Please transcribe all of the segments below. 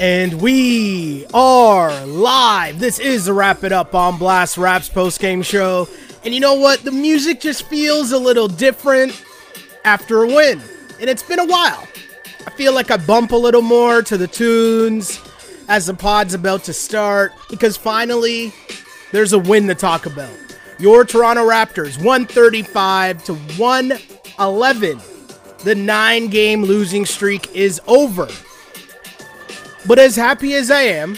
And we are live. This is the Wrap It Up on Blast Raps post game show. And you know what? The music just feels a little different after a win. And it's been a while. I feel like I bump a little more to the tunes as the pod's about to start because finally there's a win to talk about. Your Toronto Raptors 135 to 111. The nine game losing streak is over. But as happy as I am,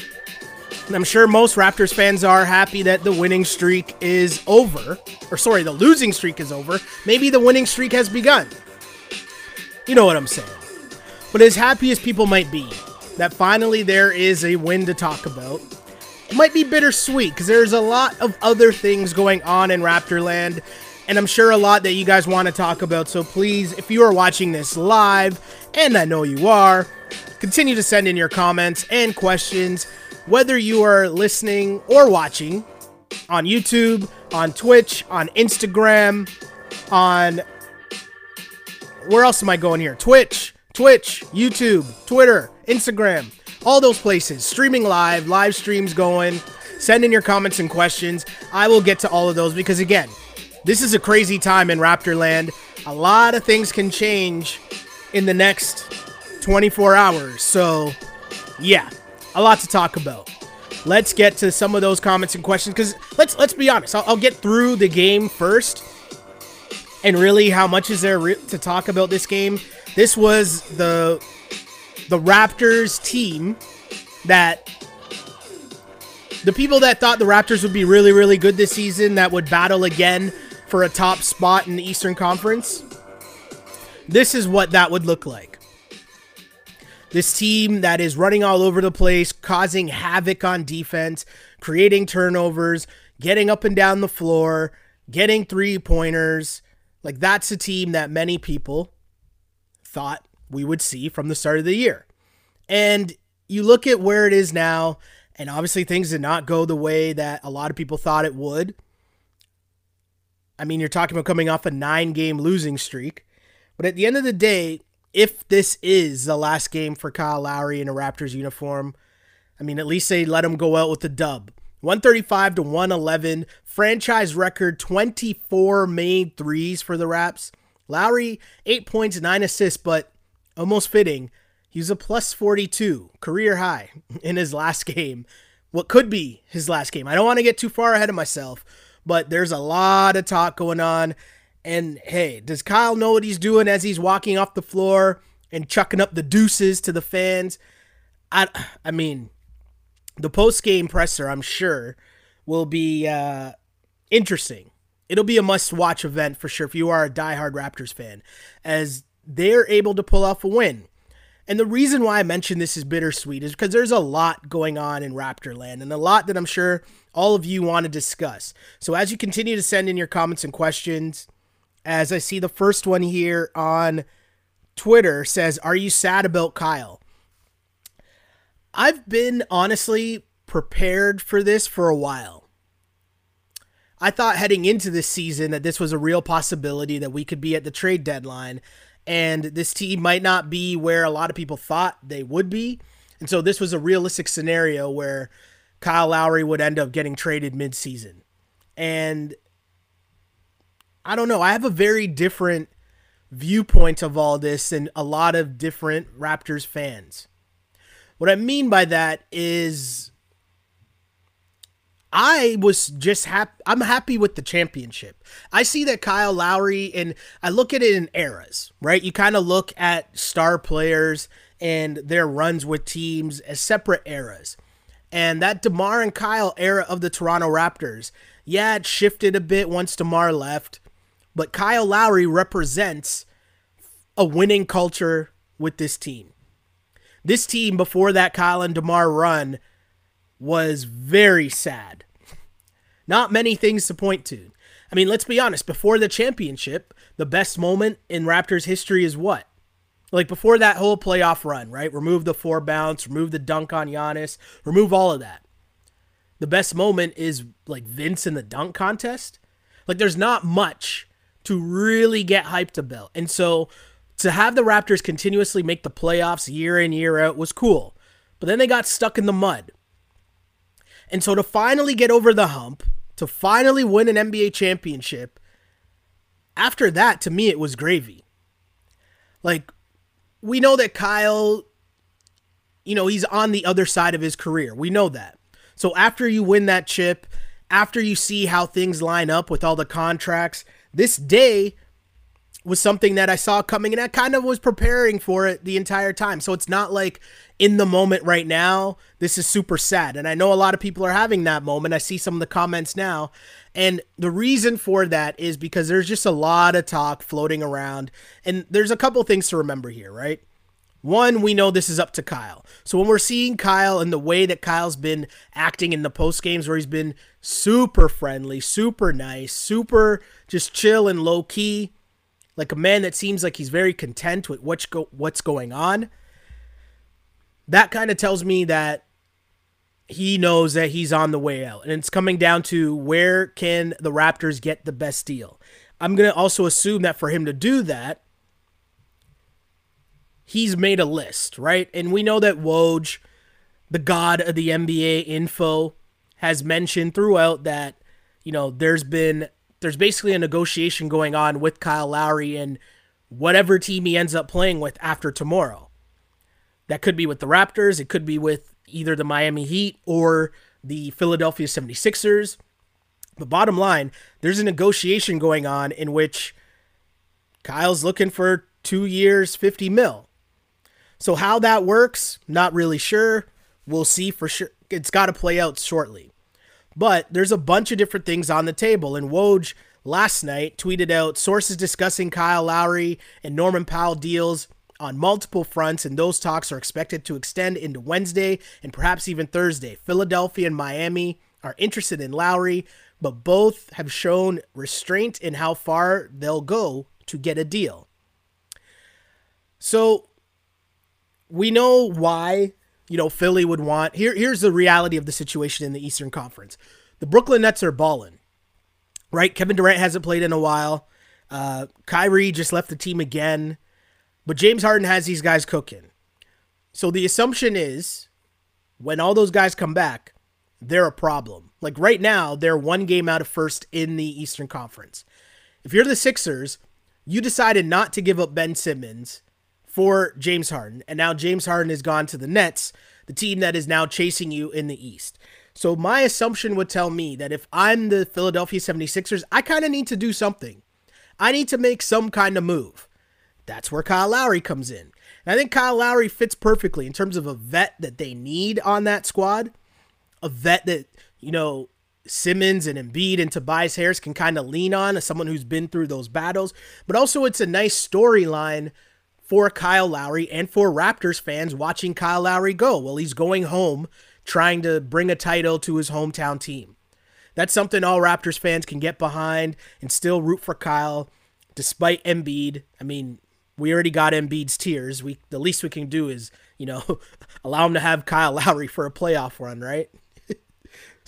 and I'm sure most Raptors fans are happy that the winning streak is over, or sorry, the losing streak is over. Maybe the winning streak has begun. You know what I'm saying. But as happy as people might be that finally there is a win to talk about, it might be bittersweet because there's a lot of other things going on in Raptorland, and I'm sure a lot that you guys want to talk about. So please, if you are watching this live, and I know you are, continue to send in your comments and questions, whether you are listening or watching on YouTube, on Twitch, on Instagram, on where else am I going here? Twitch, Twitch, YouTube, Twitter, Instagram, all those places. Streaming live, live streams going. Send in your comments and questions. I will get to all of those because, again, this is a crazy time in Raptorland. A lot of things can change in the next 24 hours. So, yeah, a lot to talk about. Let's get to some of those comments and questions because let's let's be honest. I'll, I'll, get through the game first, and really, how much is there re- to talk about this game? This was the the Raptors team that the people that thought the Raptors would be really really good this season that would battle again for a top spot in the Eastern Conference. This is what that would look like. This team that is running all over the place, causing havoc on defense, creating turnovers, getting up and down the floor, getting three pointers. Like, that's a team that many people thought we would see from the start of the year. And you look at where it is now, and obviously things did not go the way that a lot of people thought it would. I mean, you're talking about coming off a nine game losing streak. But at the end of the day, if this is the last game for Kyle Lowry in a Raptors uniform, I mean, at least they let him go out with a dub. 135 to 111, franchise record 24 made threes for the Raps. Lowry, 8 points, 9 assists, but almost fitting. He's a plus 42, career high in his last game. What could be his last game. I don't want to get too far ahead of myself, but there's a lot of talk going on. And hey, does Kyle know what he's doing as he's walking off the floor and chucking up the deuces to the fans? I I mean, the post game presser, I'm sure, will be uh, interesting. It'll be a must watch event for sure if you are a diehard Raptors fan, as they're able to pull off a win. And the reason why I mention this is bittersweet is because there's a lot going on in Raptorland and a lot that I'm sure all of you want to discuss. So as you continue to send in your comments and questions, as I see the first one here on Twitter says, Are you sad about Kyle? I've been honestly prepared for this for a while. I thought heading into this season that this was a real possibility that we could be at the trade deadline and this team might not be where a lot of people thought they would be. And so this was a realistic scenario where Kyle Lowry would end up getting traded midseason. And I don't know. I have a very different viewpoint of all this than a lot of different Raptors fans. What I mean by that is I was just happy. I'm happy with the championship. I see that Kyle Lowry, and I look at it in eras, right? You kind of look at star players and their runs with teams as separate eras. And that DeMar and Kyle era of the Toronto Raptors, yeah, it shifted a bit once DeMar left, but Kyle Lowry represents a winning culture with this team. This team before that Kyle and DeMar run was very sad. Not many things to point to. I mean, let's be honest, before the championship, the best moment in Raptors history is what? Like before that whole playoff run, right? Remove the four bounce, remove the dunk on Giannis, remove all of that. The best moment is like Vince in the dunk contest. Like there's not much to really get hyped about. And so To have the Raptors continuously make the playoffs year in, year out was cool. But then they got stuck in the mud. And so to finally get over the hump, to finally win an NBA championship, after that, to me, it was gravy. Like, we know that Kyle, you know, he's on the other side of his career. We know that. So after you win that chip, after you see how things line up with all the contracts, this day was something that I saw coming and I kind of was preparing for it the entire time. So it's not like in the moment right now, this is super sad. And I know a lot of people are having that moment. I see some of the comments now. And the reason for that is because there's just a lot of talk floating around. And there's a couple things to remember here, right? One, we know this is up to Kyle. So when we're seeing Kyle and the way that Kyle's been acting in the post games where he's been super friendly, super nice, super just chill and low key, like a man that seems like he's very content with what's go what's going on. That kind of tells me that he knows that he's on the way out. And it's coming down to where can the Raptors get the best deal. I'm going to also assume that for him to do that, he's made a list, right? And we know that Woj, the god of the NBA info, has mentioned throughout that, you know, there's been there's basically a negotiation going on with Kyle Lowry and whatever team he ends up playing with after tomorrow. That could be with the Raptors, it could be with either the Miami Heat or the Philadelphia 76ers. But bottom line, there's a negotiation going on in which Kyle's looking for two years, 50 mil. So, how that works, not really sure. We'll see for sure. It's got to play out shortly. But there's a bunch of different things on the table. And Woj last night tweeted out sources discussing Kyle Lowry and Norman Powell deals on multiple fronts, and those talks are expected to extend into Wednesday and perhaps even Thursday. Philadelphia and Miami are interested in Lowry, but both have shown restraint in how far they'll go to get a deal. So we know why, you know, Philly would want. Here, here's the reality of the situation in the Eastern Conference. The Brooklyn Nets are balling, right? Kevin Durant hasn't played in a while. Uh, Kyrie just left the team again, but James Harden has these guys cooking. So the assumption is, when all those guys come back, they're a problem. Like right now, they're one game out of first in the Eastern Conference. If you're the Sixers, you decided not to give up Ben Simmons for James Harden. And now James Harden has gone to the Nets, the team that is now chasing you in the East. So my assumption would tell me that if I'm the Philadelphia 76ers, I kind of need to do something. I need to make some kind of move. That's where Kyle Lowry comes in. And I think Kyle Lowry fits perfectly in terms of a vet that they need on that squad. A vet that, you know, Simmons and Embiid and Tobias Harris can kind of lean on as someone who's been through those battles. But also, it's a nice storyline for Kyle Lowry and for Raptors fans watching Kyle Lowry go. Well, he's going home trying to bring a title to his hometown team. That's something all Raptors fans can get behind and still root for Kyle despite Embiid. I mean, we already got Embiid's tears. We the least we can do is, you know, allow him to have Kyle Lowry for a playoff run, right?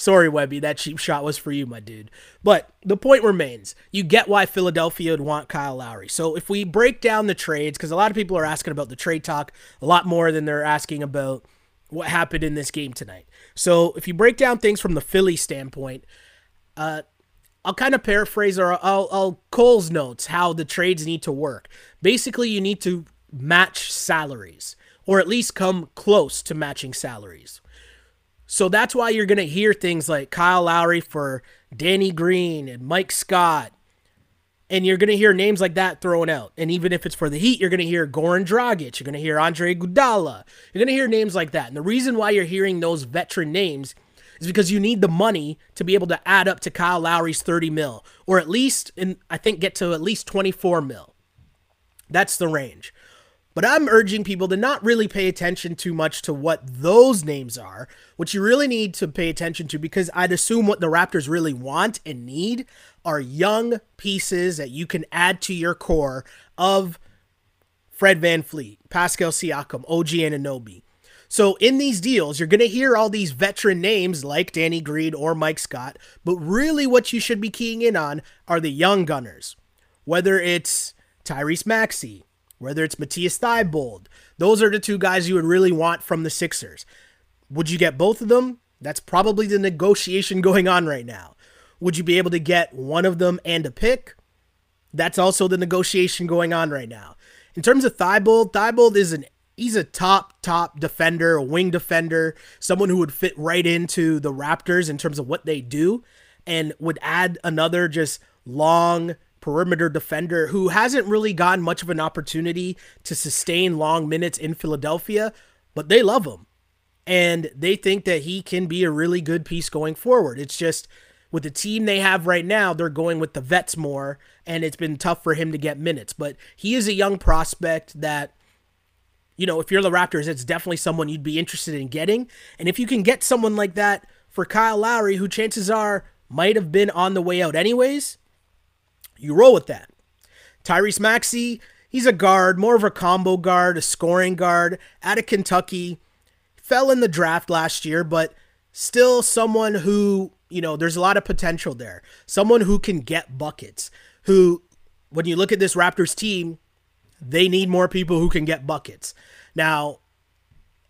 Sorry, Webby, that cheap shot was for you, my dude. But the point remains you get why Philadelphia would want Kyle Lowry. So if we break down the trades, because a lot of people are asking about the trade talk a lot more than they're asking about what happened in this game tonight. So if you break down things from the Philly standpoint, uh, I'll kind of paraphrase or I'll, I'll Cole's notes how the trades need to work. Basically, you need to match salaries, or at least come close to matching salaries. So that's why you're going to hear things like Kyle Lowry for Danny Green and Mike Scott. And you're going to hear names like that thrown out. And even if it's for the Heat, you're going to hear Goran Dragic. You're going to hear Andre Iguodala. You're going to hear names like that. And the reason why you're hearing those veteran names is because you need the money to be able to add up to Kyle Lowry's 30 mil, or at least, and I think get to at least 24 mil. That's the range. But I'm urging people to not really pay attention too much to what those names are. What you really need to pay attention to, because I'd assume what the Raptors really want and need are young pieces that you can add to your core of Fred VanVleet, Pascal Siakam, OG Anunoby. So in these deals, you're going to hear all these veteran names like Danny Green or Mike Scott, but really what you should be keying in on are the young gunners. Whether it's Tyrese Maxey, whether it's Matthias Thybulle. Those are the two guys you would really want from the Sixers. Would you get both of them? That's probably the negotiation going on right now. Would you be able to get one of them and a pick? That's also the negotiation going on right now. In terms of Thybulle, Thybulle is an he's a top top defender, a wing defender, someone who would fit right into the Raptors in terms of what they do and would add another just long perimeter defender who hasn't really gotten much of an opportunity to sustain long minutes in Philadelphia, but they love him. And they think that he can be a really good piece going forward. It's just with the team they have right now, they're going with the vets more, and it's been tough for him to get minutes. But he is a young prospect that, you know, if you're the Raptors, it's definitely someone you'd be interested in getting. And if you can get someone like that for Kyle Lowry, who chances are might have been on the way out anyways, you roll with that. Tyrese Maxey, he's a guard, more of a combo guard, a scoring guard out of Kentucky. Fell in the draft last year, but still someone who, you know, there's a lot of potential there. Someone who can get buckets. Who, when you look at this Raptors team, they need more people who can get buckets. Now,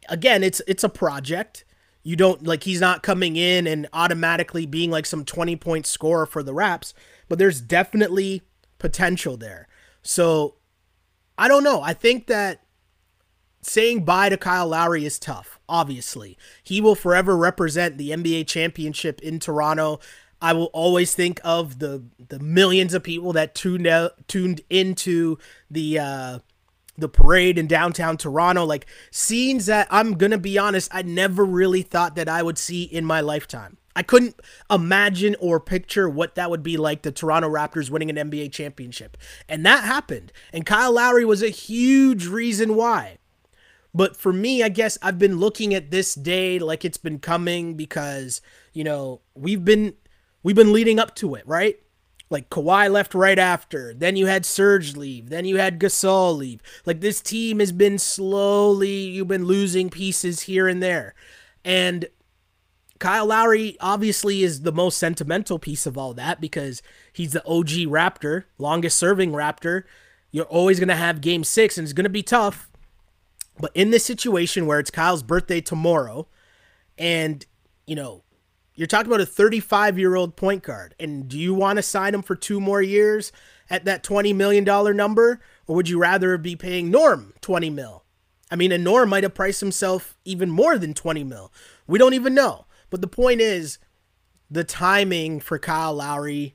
again, it's it's a project. You don't like he's not coming in and automatically being like some 20 point scorer for the Raps but there's definitely potential there. So I don't know. I think that saying bye to Kyle Lowry is tough, obviously. He will forever represent the NBA championship in Toronto. I will always think of the the millions of people that tuned out, tuned into the uh, the parade in downtown Toronto, like scenes that I'm gonna be honest, I never really thought that I would see in my lifetime. I couldn't imagine or picture what that would be like the Toronto Raptors winning an NBA championship. And that happened. And Kyle Lowry was a huge reason why. But for me, I guess I've been looking at this day like it's been coming because, you know, we've been we've been leading up to it, right? Like Kawhi left right after. Then you had Serge leave. Then you had Gasol leave. Like this team has been slowly, you've been losing pieces here and there. And Kyle Lowry obviously is the most sentimental piece of all that because he's the OG Raptor, longest serving Raptor. You're always going to have game six, and it's going to be tough. But in this situation where it's Kyle's birthday tomorrow, and, you know, you're talking about a 35 year old point guard, and do you want to sign him for two more years at that $20 million number? Or would you rather be paying Norm 20 mil? I mean, and Norm might have priced himself even more than 20 mil. We don't even know. But the point is, the timing for Kyle Lowry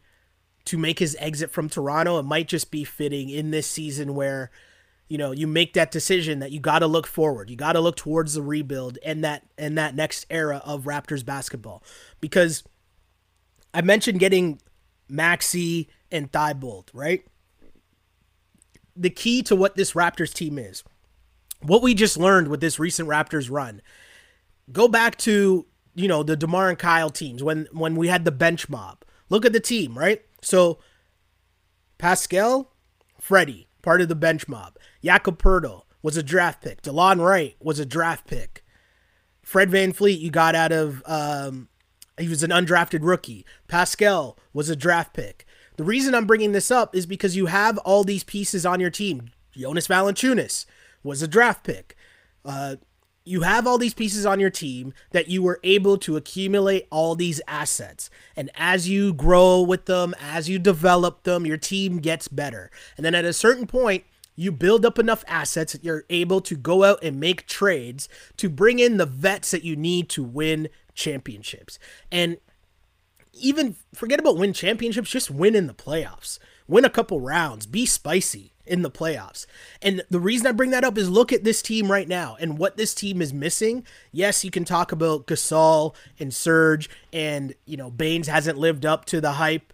to make his exit from Toronto, it might just be fitting in this season where, you know, you make that decision that you got to look forward. You got to look towards the rebuild and that and that next era of Raptors basketball. Because I mentioned getting Maxey and Thybulle, right? The key to what this Raptors team is, what we just learned with this recent Raptors run, go back to you know, the DeMar and Kyle teams when when we had the bench mob. Look at the team, right? So Pascal, Freddie, part of the bench mob. Jakob Poeltl was a draft pick. Delon Wright was a draft pick. Fred VanVleet, you got out of um, he was an undrafted rookie. Pascal was a draft pick. The reason I'm bringing this up is because you have all these pieces on your team. Jonas Valanciunas was a draft pick. Uh, you have all these pieces on your team that you were able to accumulate all these assets. And as you grow with them, as you develop them, your team gets better. And then at a certain point, you build up enough assets that you're able to go out and make trades to bring in the vets that you need to win championships. And even forget about win championships, just win in the playoffs. Win a couple rounds, be spicy in the playoffs. And the reason I bring that up is look at this team right now and what this team is missing. Yes, you can talk about Gasol and Serge, and you know Baynes hasn't lived up to the hype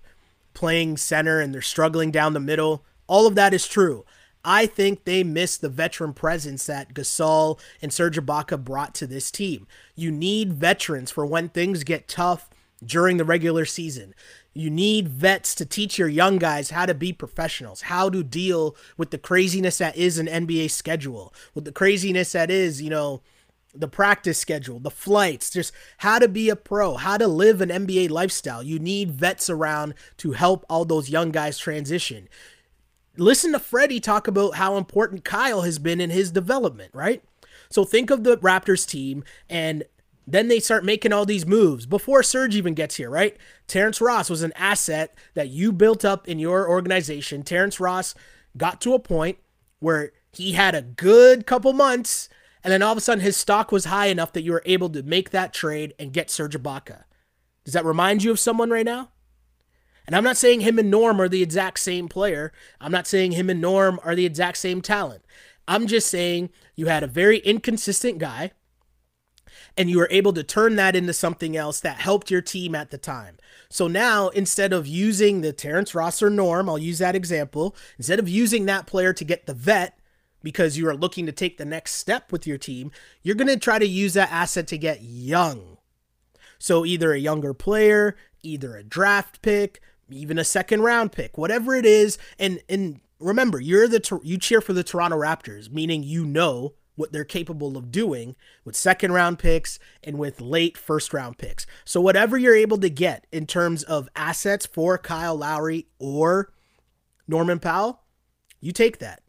playing center, and they're struggling down the middle. All of that is true. I think they miss the veteran presence that Gasol and Serge Ibaka brought to this team. You need veterans for when things get tough during the regular season. You need vets to teach your young guys how to be professionals, how to deal with the craziness that is an NBA schedule, with the craziness that is, you know, the practice schedule, the flights, just how to be a pro, how to live an NBA lifestyle. You need vets around to help all those young guys transition. listen to Freddie talk about how important Kyle has been in his development, right? So think of the Raptors team and then they start making all these moves before Serge even gets here, right? Terrence Ross was an asset that you built up in your organization. Terrence Ross got to a point where he had a good couple months, and then all of a sudden his stock was high enough that you were able to make that trade and get Serge Ibaka. Does that remind you of someone right now? And I'm not saying him and Norm are the exact same player. I'm not saying him and Norm are the exact same talent. I'm just saying you had a very inconsistent guy and you were able to turn that into something else that helped your team at the time. So now, instead of using the Terrence Ross or Norm, I'll use that example, instead of using that player to get the vet because you are looking to take the next step with your team, you're going to try to use that asset to get young. So either a younger player, either a draft pick, even a second round pick, whatever it is. And and remember, you're the you cheer for the Toronto Raptors, meaning you know what they're capable of doing with second round picks and with late first round picks. So whatever you're able to get in terms of assets for Kyle Lowry or Norman Powell, you take that.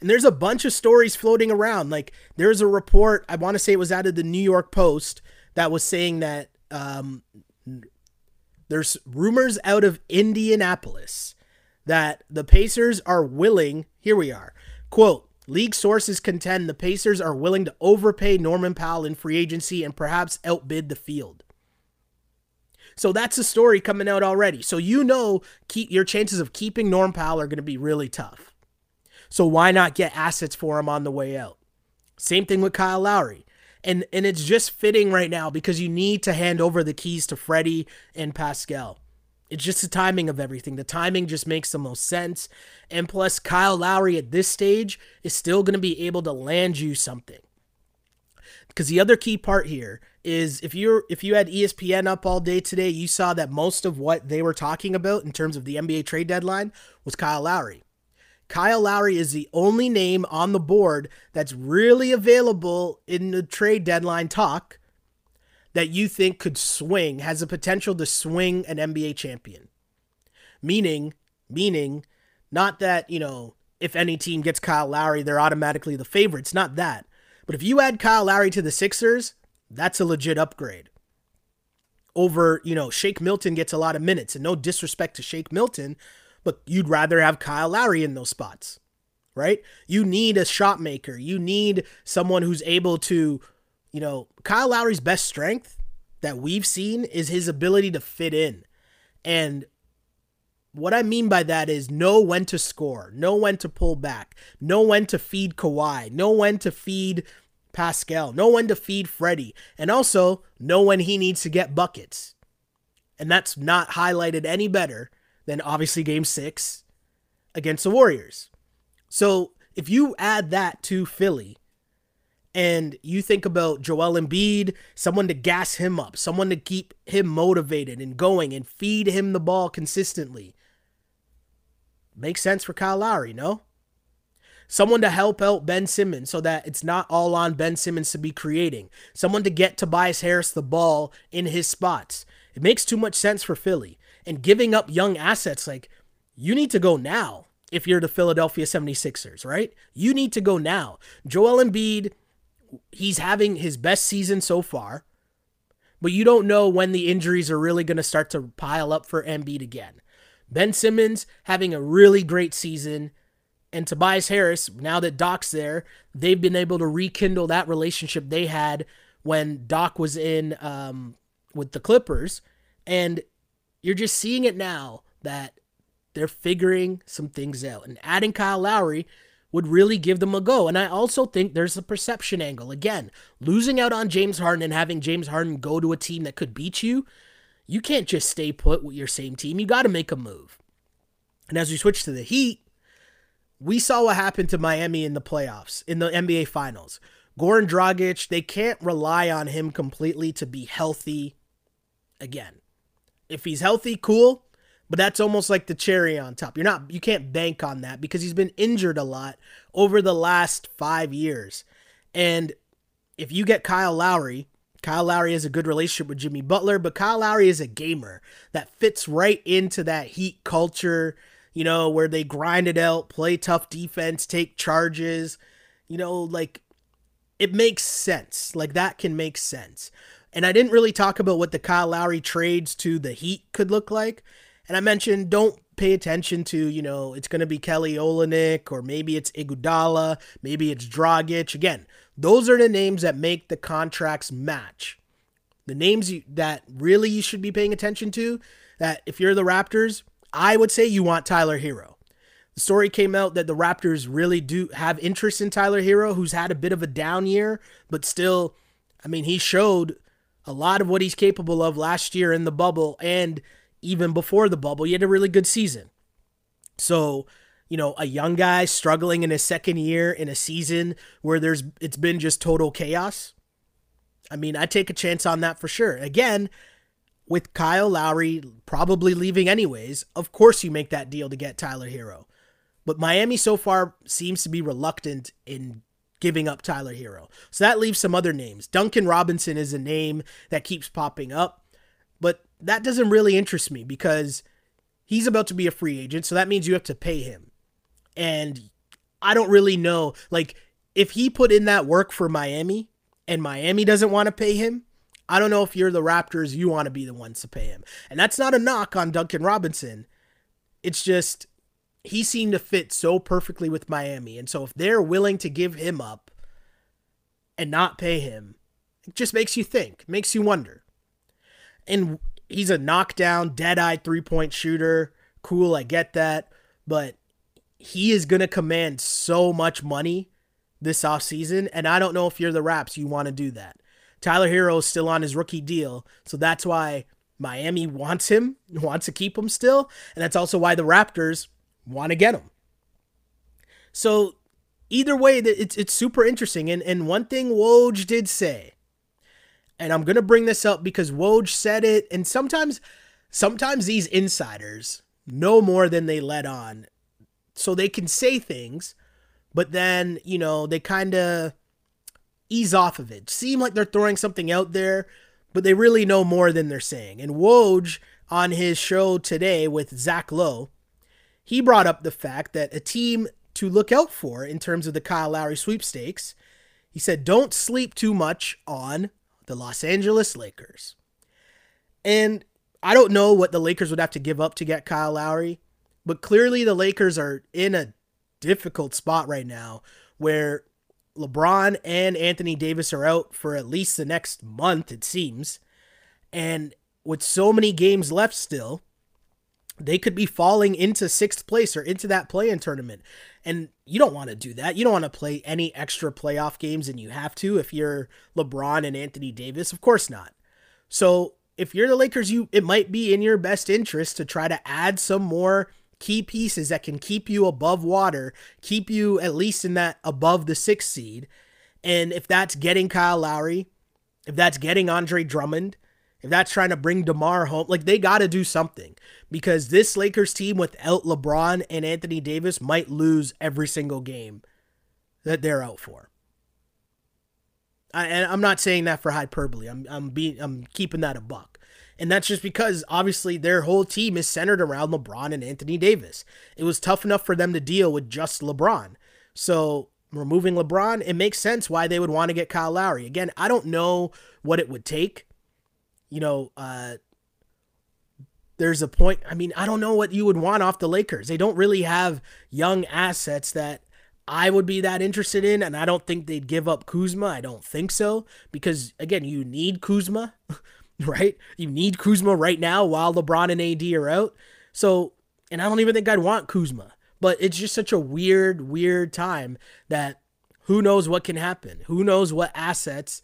And there's a bunch of stories floating around. Like there's a report, I want to say it was out of the New York Post, that was saying that um, there's rumors out of Indianapolis that the Pacers are willing, here we are, quote, League sources contend the Pacers are willing to overpay Norman Powell in free agency and perhaps outbid the field. So that's a story coming out already. So you know keep your chances of keeping Norm Powell are going to be really tough. So why not get assets for him on the way out? Same thing with Kyle Lowry. And and it's just fitting right now because you need to hand over the keys to Freddie and Pascal. It's just the timing of everything. The timing just makes the most sense. And plus, Kyle Lowry at this stage is still going to be able to land you something. Because the other key part here is if you're if you had ESPN up all day today, you saw that most of what they were talking about in terms of the NBA trade deadline was Kyle Lowry. Kyle Lowry is the only name on the board that's really available in the trade deadline talk that you think could swing, has the potential to swing an NBA champion. Meaning, meaning, not that, you know, if any team gets Kyle Lowry, they're automatically the favorites. Not that. But if you add Kyle Lowry to the Sixers, that's a legit upgrade. Over, you know, Shake Milton gets a lot of minutes. And no disrespect to Shake Milton, but you'd rather have Kyle Lowry in those spots, right? You need a shot maker. You need someone who's able to you know, Kyle Lowry's best strength that we've seen is his ability to fit in. And what I mean by that is know when to score, know when to pull back, know when to feed Kawhi, know when to feed Pascal, know when to feed Freddie, and also know when he needs to get buckets. And that's not highlighted any better than obviously game six against the Warriors. So if you add that to Philly, and you think about Joel Embiid, someone to gas him up, someone to keep him motivated and going and feed him the ball consistently. Makes sense for Kyle Lowry, no? Someone to help out Ben Simmons so that it's not all on Ben Simmons to be creating. Someone to get Tobias Harris the ball in his spots. It makes too much sense for Philly. And giving up young assets, like, you need to go now if you're the Philadelphia 76ers, right? You need to go now. Joel Embiid he's having his best season so far, but you don't know when the injuries are really going to start to pile up for Embiid again. Ben Simmons having a really great season, and Tobias Harris, now that Doc's there, they've been able to rekindle that relationship they had when Doc was in um, with the Clippers. And you're just seeing it now that they're figuring some things out. And adding Kyle Lowry would really give them a go. And I also think there's a perception angle. Again, losing out on James Harden and having James Harden go to a team that could beat you, you can't just stay put with your same team. You got to make a move. And as we switch to the Heat, we saw what happened to Miami in the playoffs, in the NBA Finals. Goran Dragic, they can't rely on him completely to be healthy again. If he's healthy, cool. But that's almost like the cherry on top. You're not you can't bank on that because he's been injured a lot over the last 5 years. And if you get Kyle Lowry, Kyle Lowry has a good relationship with Jimmy Butler, but Kyle Lowry is a gamer that fits right into that Heat culture. you know, where they grind it out, play tough defense, take charges, you know, like it makes sense. Like that can make sense. And I didn't really talk about what the Kyle Lowry trades to the Heat could look like. And I mentioned don't pay attention to, you know, it's going to be Kelly Olynyk or maybe it's Iguodala, maybe it's Dragic. Again, those are the names that make the contracts match. The names you, that really you should be paying attention to, that if you're the Raptors, I would say you want Tyler Herro. The story came out that the Raptors really do have interest in Tyler Herro, who's had a bit of a down year, but still, I mean, he showed a lot of what he's capable of last year in the bubble and even before the bubble. He had a really good season. So, you know, a young guy struggling in his second year in a season where there's it's been just total chaos. I mean, I take a chance on that for sure. Again, with Kyle Lowry probably leaving anyways, of course you make that deal to get Tyler Herro. But Miami so far seems to be reluctant in giving up Tyler Herro. So that leaves some other names. Duncan Robinson is a name that keeps popping up, but that doesn't really interest me because he's about to be a free agent. So that means you have to pay him. And I don't really know. Like, if he put in that work for Miami and Miami doesn't want to pay him, I don't know if you're the Raptors, you want to be the ones to pay him. And that's not a knock on Duncan Robinson. It's just he seemed to fit so perfectly with Miami. And so if they're willing to give him up and not pay him, it just makes you think, makes you wonder. And he's a knockdown, dead-eyed three-point shooter. Cool, I get that, but he is going to command so much money this offseason, and I don't know if you're the Raps, you want to do that. Tyler Herro is still on his rookie deal, so that's why Miami wants him, wants to keep him still, and that's also why the Raptors want to get him. So either way, it's it's super interesting. And and one thing Woj did say, and I'm gonna bring this up because Woj said it, and sometimes sometimes these insiders know more than they let on. So they can say things, but then, you know, they kind of ease off of it. Seem like they're throwing something out there, but they really know more than they're saying. And Woj on his show today with Zach Lowe he brought up the fact that a team to look out for in terms of the Kyle Lowry sweepstakes, he said, don't sleep too much on the Los Angeles Lakers. And I don't know what the Lakers would have to give up to get Kyle Lowry, but clearly the Lakers are in a difficult spot right now where LeBron and Anthony Davis are out for at least the next month, it seems. And with so many games left still, they could be falling into sixth place or into that play in tournament. And you don't want to do that. You don't want to play any extra playoff games and you have to if you're LeBron and Anthony Davis. Of course not. So if you're the Lakers, you it might be in your best interest to try to add some more key pieces that can keep you above water, keep you at least in that above the sixth seed. And if that's getting Kyle Lowry, if that's getting Andre Drummond, if that's trying to bring DeMar home, like they got to do something because this Lakers team without LeBron and Anthony Davis might lose every single game that they're out for. I, and I'm not saying that for hyperbole. I'm I'm being I'm keeping that a buck. And that's just because obviously their whole team is centered around LeBron and Anthony Davis. It was tough enough for them to deal with just LeBron. So removing LeBron, it makes sense why they would want to get Kyle Lowry. Again, I don't know what it would take you know, uh, there's a point. I mean, I don't know what you would want off the Lakers. They don't really have young assets that I would be that interested in, and I don't think they'd give up Kuzma. I don't think so because again, you need Kuzma, right? You need Kuzma right now while LeBron and AD are out. So, and I don't even think I'd want Kuzma, but it's just such a weird, weird time that who knows what can happen? Who knows what assets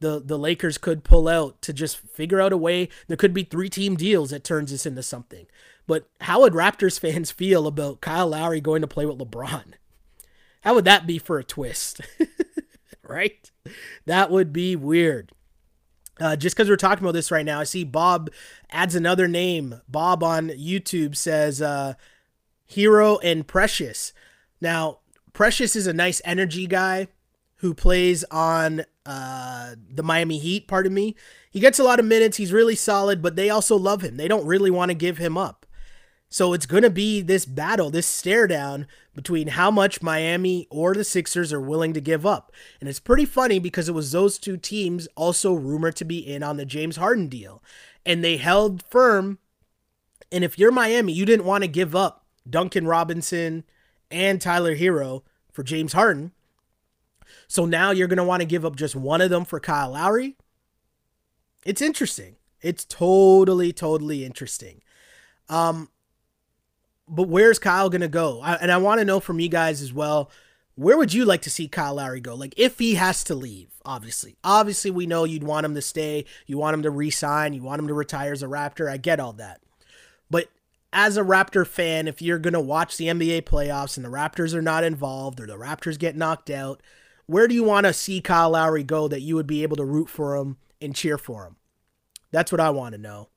the the Lakers could pull out to just figure out a way. There could be three team deals that turns this into something. But how would Raptors fans feel about Kyle Lowry going to play with LeBron? How would that be for a twist? right? That would be weird. Uh, just because we're talking about this right now, I see Bob adds another name. Bob on YouTube says uh, Herro and Precious. Now, Precious is a nice energy guy who plays on uh, the Miami Heat, pardon me. He gets a lot of minutes. He's really solid, but they also love him. They don't really want to give him up. So it's going to be this battle, this stare down between how much Miami or the Sixers are willing to give up. And it's pretty funny because it was those two teams also rumored to be in on the James Harden deal. And they held firm. And if you're Miami, you didn't want to give up Duncan Robinson and Tyler Herro for James Harden. So now you're going to want to give up just one of them for Kyle Lowry. It's interesting. It's totally, totally interesting. Um, but where's Kyle going to go? I, and I want to know from you guys as well. Where would you like to see Kyle Lowry go? Like, if he has to leave, obviously. Obviously, we know you'd want him to stay. You want him to resign. You want him to retire as a Raptor. I get all that. But as a Raptor fan, if you're going to watch the NBA playoffs and the Raptors are not involved or the Raptors get knocked out, where do you want to see Kyle Lowry go that you would be able to root for him and cheer for him? That's what I want to know.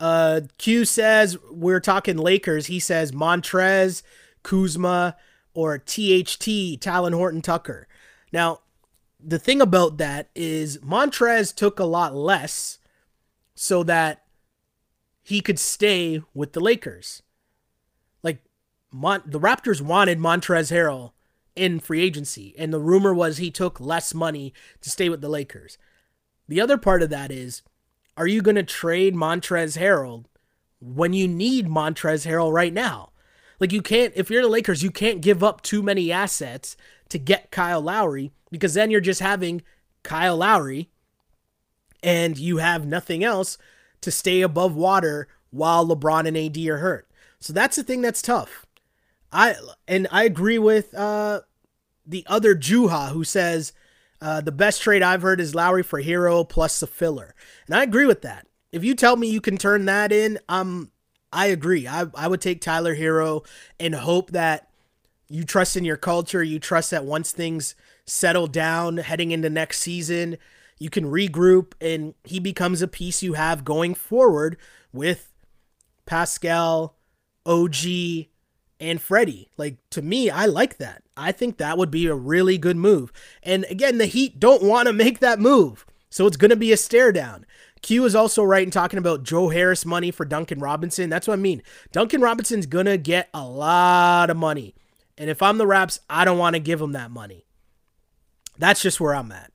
Uh, Q says we're talking Lakers. He says Montrez, Kuzma, or THT, Talen Horton Tucker. Now, the thing about that is Montrez took a lot less so that he could stay with the Lakers. Like Mon- the Raptors wanted Montrez Harrell in free agency, and the rumor was he took less money to stay with the Lakers. The other part of that is are you going to trade Montrez Harrell when you need Montrez Harrell right now? Like you can't if you're the Lakers, you can't give up too many assets to get Kyle Lowry because then you're just having Kyle Lowry and you have nothing else to stay above water while LeBron and AD are hurt. So that's the thing that's tough. I and I agree with uh the other Juha who says uh, the best trade I've heard is Lowry for Herro plus the filler. And I agree with that. If you tell me you can turn that in, um, I agree. I, I would take Tyler Herro and hope that you trust in your culture. You trust that once things settle down heading into next season, you can regroup and he becomes a piece you have going forward with Pascal, OG, and Freddie. Like to me, I like that. I think that would be a really good move. And again, the Heat don't want to make that move. So it's going to be a stare down. Q is also right in talking about Joe Harris money for Duncan Robinson. That's what I mean. Duncan Robinson's going to get a lot of money. And if I'm the Raps, I don't want to give him that money. That's just where I'm at.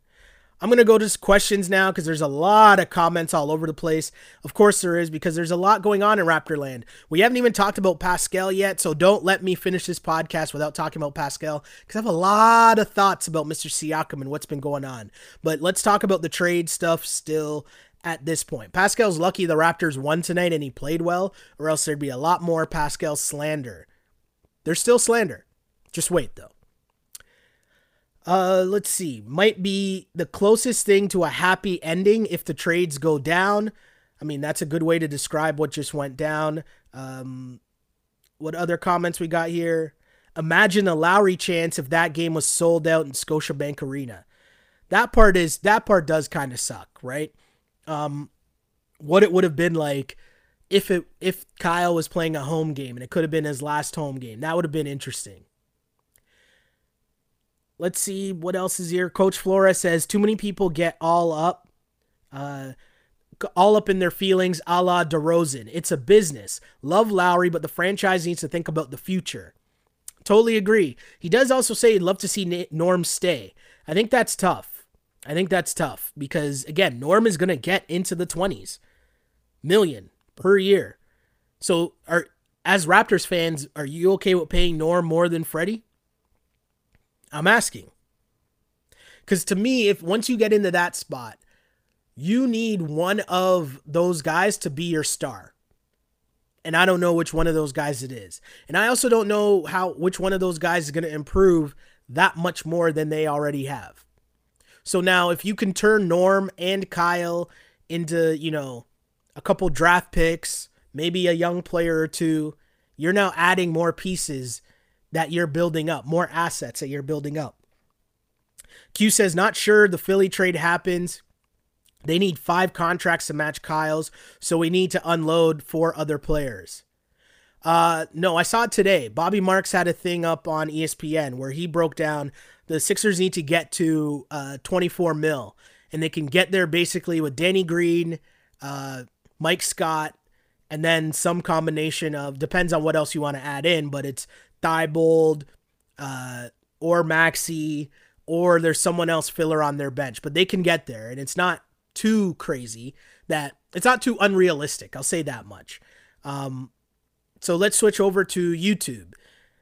I'm going to go to questions now because there's a lot of comments all over the place. Of course, there is because there's a lot going on in Raptorland. We haven't even talked about Pascal yet, so don't let me finish this podcast without talking about Pascal because I have a lot of thoughts about Mr. Siakam and what's been going on. But let's talk about the trade stuff still at this point. Pascal's lucky the Raptors won tonight and he played well, or else there'd be a lot more Pascal slander. There's still slander. Just wait, though. Uh, let's see. Might be the closest thing to a happy ending if the trades go down. I mean, that's a good way to describe what just went down. Um, what other comments we got here? Imagine a Lowry chance if that game was sold out in Scotiabank Arena. That part is that part does kind of suck, right? Um, what it would have been like if it if Kyle was playing a home game and it could have been his last home game. That would have been interesting. Let's see what else is here. Coach Flora says too many people get all up, uh, all up in their feelings, a la DeRozan. It's a business. Love Lowry, but the franchise needs to think about the future. Totally agree. He does also say he'd love to see Norm stay. I think that's tough. I think that's tough because again, Norm is going to get into the 20s million per year. So are as Raptors fans, are you okay with paying Norm more than Freddie? I'm asking. Because to me, if once you get into that spot, you need one of those guys to be your star. And I don't know which one of those guys it is. And I also don't know how which one of those guys is going to improve that much more than they already have. So now if you can turn Norm and Kyle into, you know, a couple draft picks, maybe a young player or two, you're now adding more pieces that you're building up, more assets that you're building up. Q says, not sure the Philly trade happens. They need five contracts to match Kyle's, so we need to unload four other players. Uh, no, I saw it today. Bobby Marks had a thing up on ESPN where he broke down the Sixers need to get to uh, 24 mil, and they can get there basically with Danny Green, uh, Mike Scott, and then some combination of depends on what else you want to add in, but it's Thybulle, uh, or Maxey, or there's someone else filler on their bench, but they can get there, and it's not too crazy that it's not too unrealistic. I'll say that much. Um, so let's switch over to YouTube.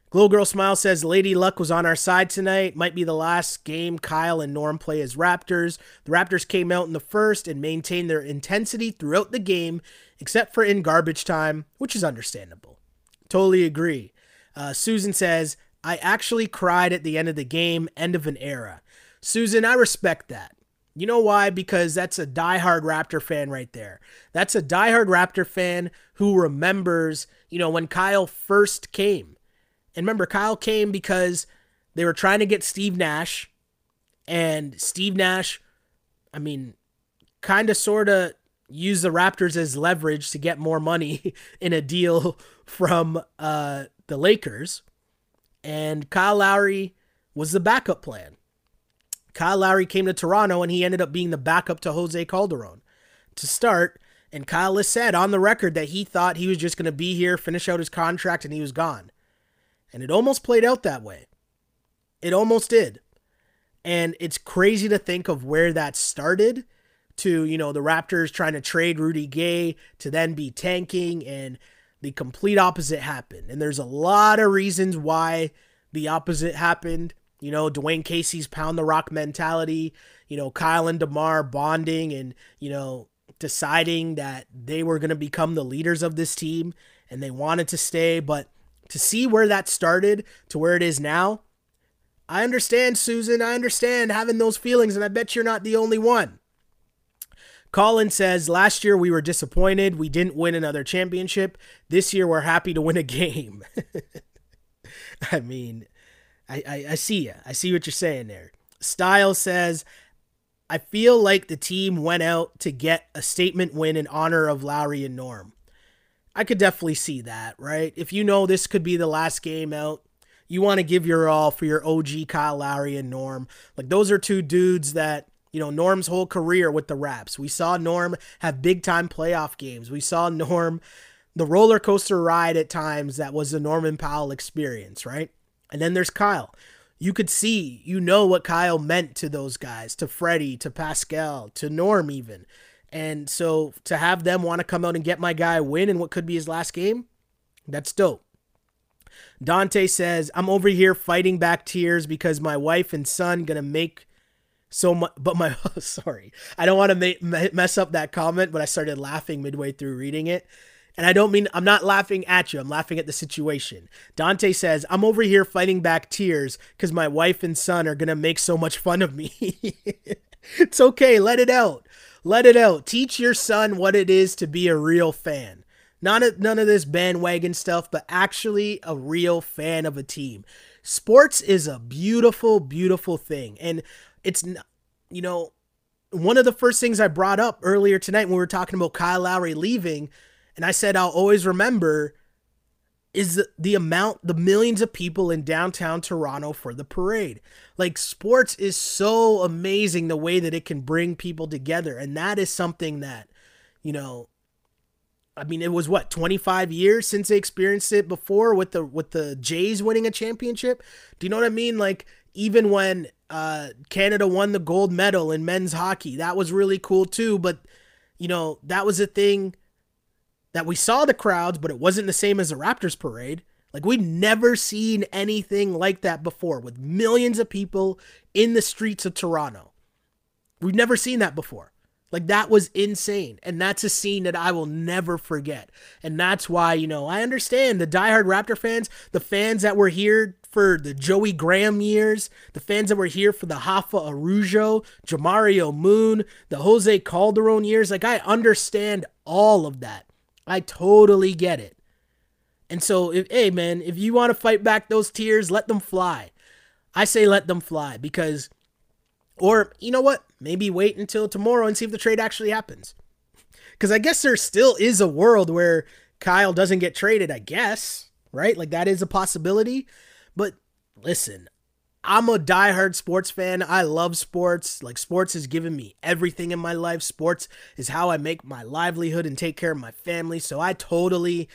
Glow Girl Smile says Lady Luck was on our side tonight. Might be the last game Kyle and Norm play as Raptors. The Raptors came out in the first and maintained their intensity throughout the game, except for in garbage time, which is understandable. Totally agree. Uh, Susan says, I actually cried at the end of the game, end of an era. Susan, I respect that. You know why? Because that's a diehard Raptor fan right there. That's a diehard Raptor fan who remembers, you know, when Kyle first came and remember, Kyle came because they were trying to get Steve Nash, and Steve Nash, I mean, kind of sort of used the Raptors as leverage to get more money in a deal from uh, the Lakers. And Kyle Lowry was the backup plan. Kyle Lowry came to Toronto and he ended up being the backup to Jose Calderon to start. And Kyle has said on the record that he thought he was just going to be here, finish out his contract, and he was gone. And it almost played out that way. It almost did. And it's crazy to think of where that started to, you know, the Raptors trying to trade Rudy Gay to then be tanking and the complete opposite happened. And there's a lot of reasons why the opposite happened. You know, Dwane Casey's pound the rock mentality, you know, Kyle and DeMar bonding and, you know, deciding that they were going to become the leaders of this team and they wanted to stay. But to see where that started to where it is now, I understand, Susan. I understand having those feelings, and I bet you're not the only one. Colin says, Last year we were disappointed. We didn't win another championship. This year we're happy to win a game. I mean, I, I, I see you. I see what you're saying there. Style says, I feel like the team went out to get a statement win in honor of Lowry and Norm. I could definitely see that, right? If you know this could be the last game out, you want to give your all for your OG Kyle Lowry and Norm. Like those are two dudes that, you know, Norm's whole career with the Raps. We saw Norm have big time playoff games. We saw Norm the roller coaster ride at times that was the Norman Powell experience, right? And then there's Kyle. You could see, you know what Kyle meant to those guys, to Freddie, to Pascal, to Norm even. And so to have them want to come out and get my guy win in what could be his last game, that's dope. Dante says, I'm over here fighting back tears because my wife and son gonna make so much. But my, sorry, I don't want to ma- mess up that comment, but I started laughing midway through reading it. And I don't mean, I'm not laughing at you, I'm laughing at the situation. Dante says, I'm over here fighting back tears because my wife and son are gonna make so much fun of me. it's okay, let it out. Let it out. Teach your son what it is to be a real fan. None of, none of this bandwagon stuff, but actually a real fan of a team. Sports is a beautiful, beautiful thing. And it's, you know, one of the first things I brought up earlier tonight when we were talking about Kyle Lowry leaving, and I said I'll always remember is the, the amount, the millions of people in downtown Toronto for the parade. Like, sports is so amazing the way that it can bring people together. And that is something that, you know, I mean, it was what 25 years since they experienced it before with the with the Jays winning a championship. Do you know what I mean? Like even when uh, Canada won the gold medal in men's hockey, that was really cool too. But you know, that was a thing that we saw the crowds, but it wasn't the same as the Raptors parade. Like we'd never seen anything like that before with millions of people in the streets of Toronto. We've never seen that before. Like that was insane. And that's a scene that I will never forget. And that's why, you know, I understand the diehard Raptor fans, the fans that were here for the Joey Graham years, the fans that were here for the Rafa Araujo, Jamario Moon, the Jose Calderon years. Like I understand all of that. I totally get it. And so, if, hey, man, if you want to fight back those tears, let them fly. I say let them fly because, or you know what? Maybe wait until tomorrow and see if the trade actually happens. Because I guess there still is a world where Kyle doesn't get traded, I guess, right? Like that is a possibility. But listen, I'm a diehard sports fan. I love sports. Like, sports has given me everything in my life. Sports is how I make my livelihood and take care of my family. So I totally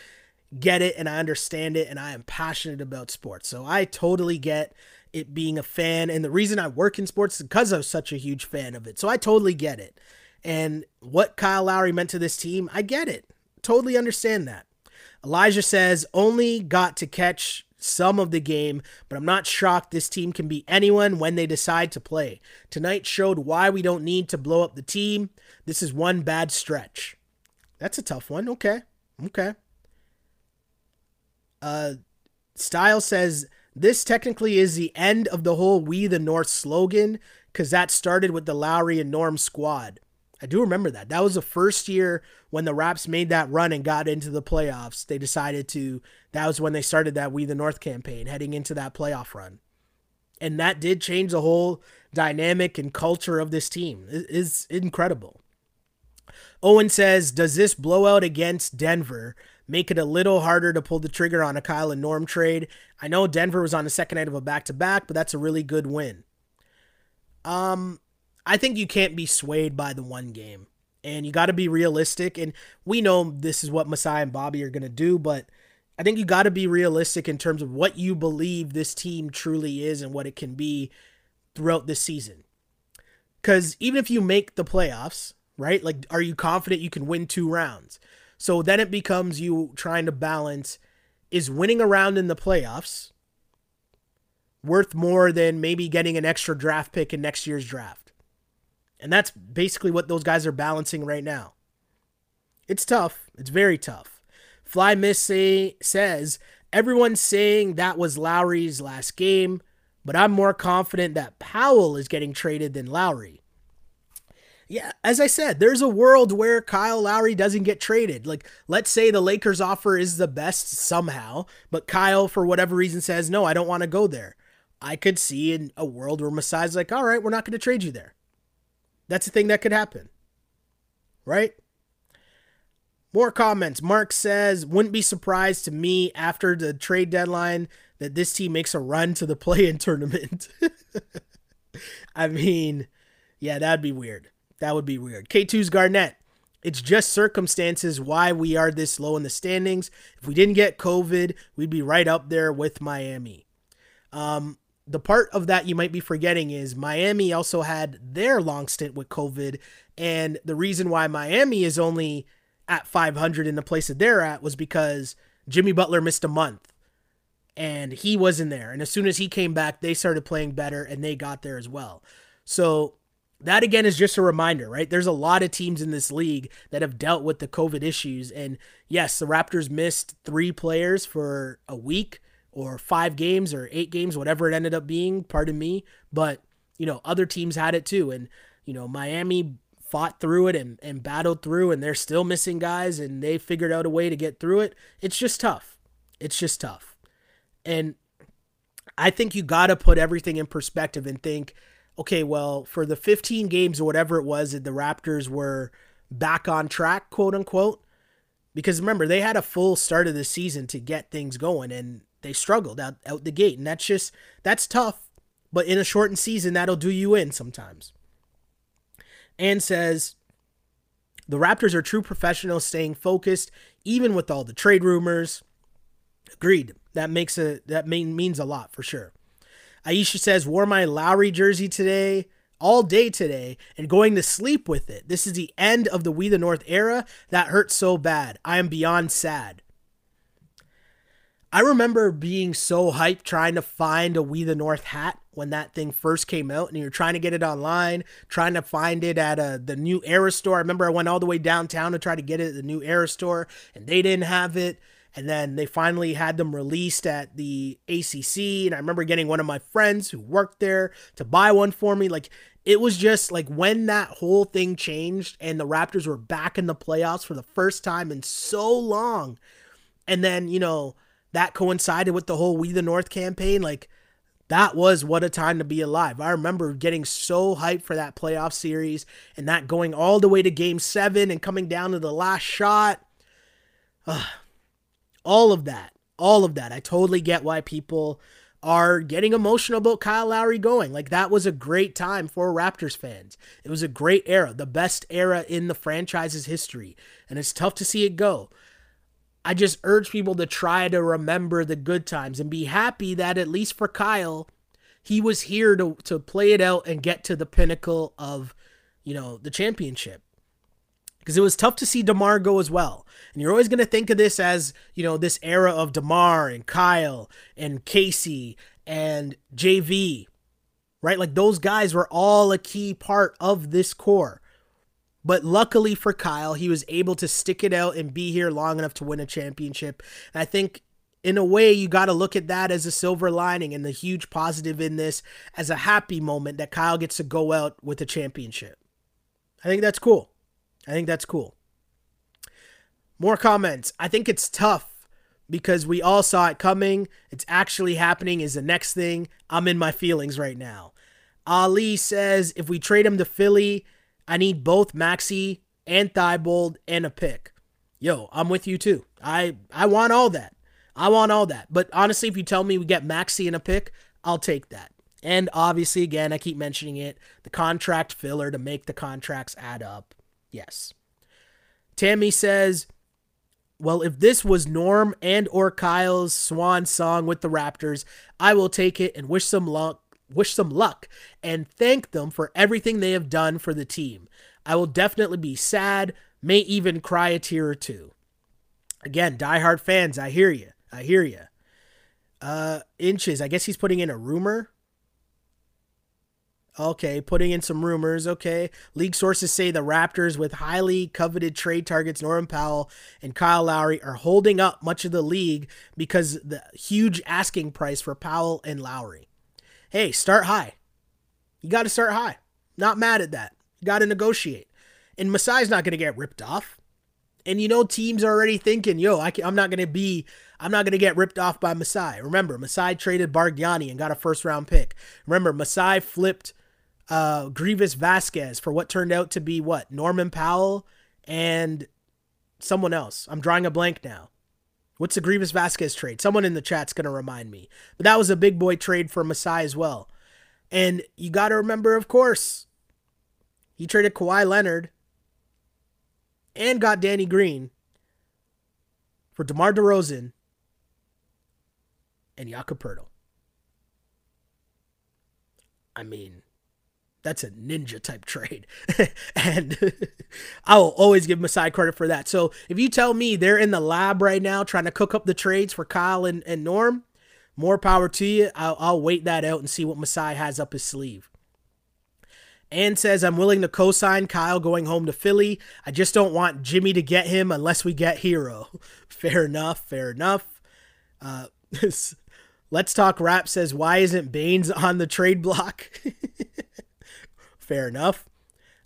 get it and I understand it and I am passionate about sports. So I totally get it being a fan. And the reason I work in sports is because I'm such a huge fan of it. So I totally get it. And what Kyle Lowry meant to this team, I get it. Totally understand that. Elijah says, only got to catch some of the game, but I'm not shocked this team can be anyone when they decide to play. Tonight showed why we don't need to blow up the team. This is one bad stretch. That's a tough one. Okay. Okay. Uh, Style says this technically is the end of the whole We the North slogan because that started with the Lowry and Norm squad. I do remember that. That was the first year when the Raps made that run and got into the playoffs. They decided to, that was when they started that We the North campaign heading into that playoff run. And that did change the whole dynamic and culture of this team. It is incredible. Owen says, Does this blowout against Denver make it a little harder to pull the trigger on a Kyle and Norm trade. I know Denver was on the second night of a back to back, but that's a really good win. Um, I think you can't be swayed by the one game, and you got to be realistic. And we know this is what Masai and Bobby are going to do, but I think you got to be realistic in terms of what you believe this team truly is and what it can be throughout this season. Because even if you make the playoffs, right? Like, are you confident you can win two rounds? So then it becomes you trying to balance is winning a round in the playoffs worth more than maybe getting an extra draft pick in next year's draft? And that's basically what those guys are balancing right now. It's tough. It's very tough. Fly Miss say, says, everyone's saying that was Lowry's last game, but I'm more confident that Powell is getting traded than Lowry yeah, as I said, there's a world where Kyle Lowry doesn't get traded. Like, let's say the Lakers offer is the best somehow, but Kyle, for whatever reason, says, no, I don't want to go there. I could see in a world where Masai's like, all right, we're not going to trade you there. That's a thing that could happen. Right? More comments. Mark says, wouldn't be surprised to me after the trade deadline that this team makes a run to the play in tournament. I mean, yeah, that'd be weird. That would be weird. K2's Garnett. It's just circumstances why we are this low in the standings. If we didn't get COVID, we'd be right up there with Miami. Um, the part of that you might be forgetting is Miami also had their long stint with COVID. And the reason why Miami is only at 500 in the place that they're at was because Jimmy Butler missed a month and he wasn't there. And as soon as he came back, they started playing better and they got there as well. So that again is just a reminder, right? There's a lot of teams in this league that have dealt with the COVID issues. And yes, the Raptors missed three players for a week or five games or eight games, whatever it ended up being, pardon me. But, you know, other teams had it too. And, you know, Miami fought through it and, and battled through, and they're still missing guys and they figured out a way to get through it. It's just tough. It's just tough. And I think you got to put everything in perspective and think, okay, well, for the 15 games or whatever it was that the Raptors were back on track, quote unquote, because remember, they had a full start of the season to get things going and they struggled out, out the gate. And that's just, that's tough. But in a shortened season, that'll do you in sometimes. And says, the Raptors are true professionals staying focused, even with all the trade rumors. Agreed. That makes a that mean, means a lot for sure. Aisha says, wore my Lowry jersey today, all day today, and going to sleep with it. This is the end of the We the North era. That hurts so bad. I am beyond sad. I remember being so hyped trying to find a We the North hat when that thing first came out, and you're trying to get it online, trying to find it at a, uh, the new Era store. I remember I went all the way downtown to try to get it at the new Era store, and they didn't have it. And then they finally had them released at the ACC. And I remember getting one of my friends who worked there to buy one for me. Like, it was just like when that whole thing changed and the Raptors were back in the playoffs for the first time in so long. And then, you know, that coincided with the whole We the North campaign. Like, that was what a time to be alive. I remember getting so hyped for that playoff series and that going all the way to game seven and coming down to the last shot. Ugh, all of that all of that i totally get why people are getting emotional about Kyle Lowry going. Like that was a great time for Raptors fans. It was a great era, the best era in the franchise's history. And it's tough to see it go. I just urge people to try to remember the good times and be happy that at least for Kyle, he was here to, to play it out and get to the pinnacle of, you know, the championship. Because it was tough to see DeMar go as well. And you're always going to think of this as, you know, this era of DeMar and Kyle and Casey and JV, right? Like those guys were all a key part of this core. But luckily for Kyle, he was able to stick it out and be here long enough to win a championship. And I think in a way, you got to look at that as a silver lining and the huge positive in this as a happy moment that Kyle gets to go out with a championship. I think that's cool. I think that's cool. More comments. I think it's tough because we all saw it coming. It's actually happening, is the next thing. I'm in my feelings right now. Ali says if we trade him to Philly, I need both Maxey and Thybulle and a pick. Yo, I'm with you too. I I want all that. I want all that. But honestly, if you tell me we get Maxey and a pick, I'll take that. And obviously, again, I keep mentioning it, the contract filler to make the contracts add up. Yes. Tammy says, well, if this was Norm and or Kyle's swan song with the Raptors, I will take it and wish some luck wish them luck and thank them for everything they have done for the team. I will definitely be sad, may even cry a tear or two. Again, diehard fans, I hear you. I hear you. Uh, inches, I guess he's putting in a rumor. Okay, putting in some rumors. Okay. League sources say the Raptors, with highly coveted trade targets Norman Powell and Kyle Lowry, are holding up much of the league because the huge asking price for Powell and Lowry hey, start high. You got to start high. Not mad at that. You got to negotiate. And Masai's not going to get ripped off. And you know, teams are already thinking, yo, I am not going to be, I'm not going to get ripped off by Masai. Remember, Masai traded Bargnani and got a first round pick. Remember, Masai flipped uh, Greivis Vasquez for what turned out to be what? Norman Powell and someone else. I'm drawing a blank now. What's the Greivis Vasquez trade? Someone in the chat's to remind me. But that was a big boy trade for Masai as well. And you got to remember, of course, he traded Kawhi Leonard and got Danny Green for DeMar DeRozan and Jakob Poeltl. I mean, that's a ninja type trade. and I will always give Masai credit for that. So if you tell me they're in the lab right now trying to cook up the trades for Kyle and, and Norm, more power to you. I'll, I'll wait that out and see what Masai has up his sleeve. Ann says, I'm willing to co sign Kyle going home to Philly. I just don't want Jimmy to get him unless we get Herro. fair enough. Fair enough. Uh, Let's Talk Rap says, Why isn't Baynes on the trade block? Fair enough.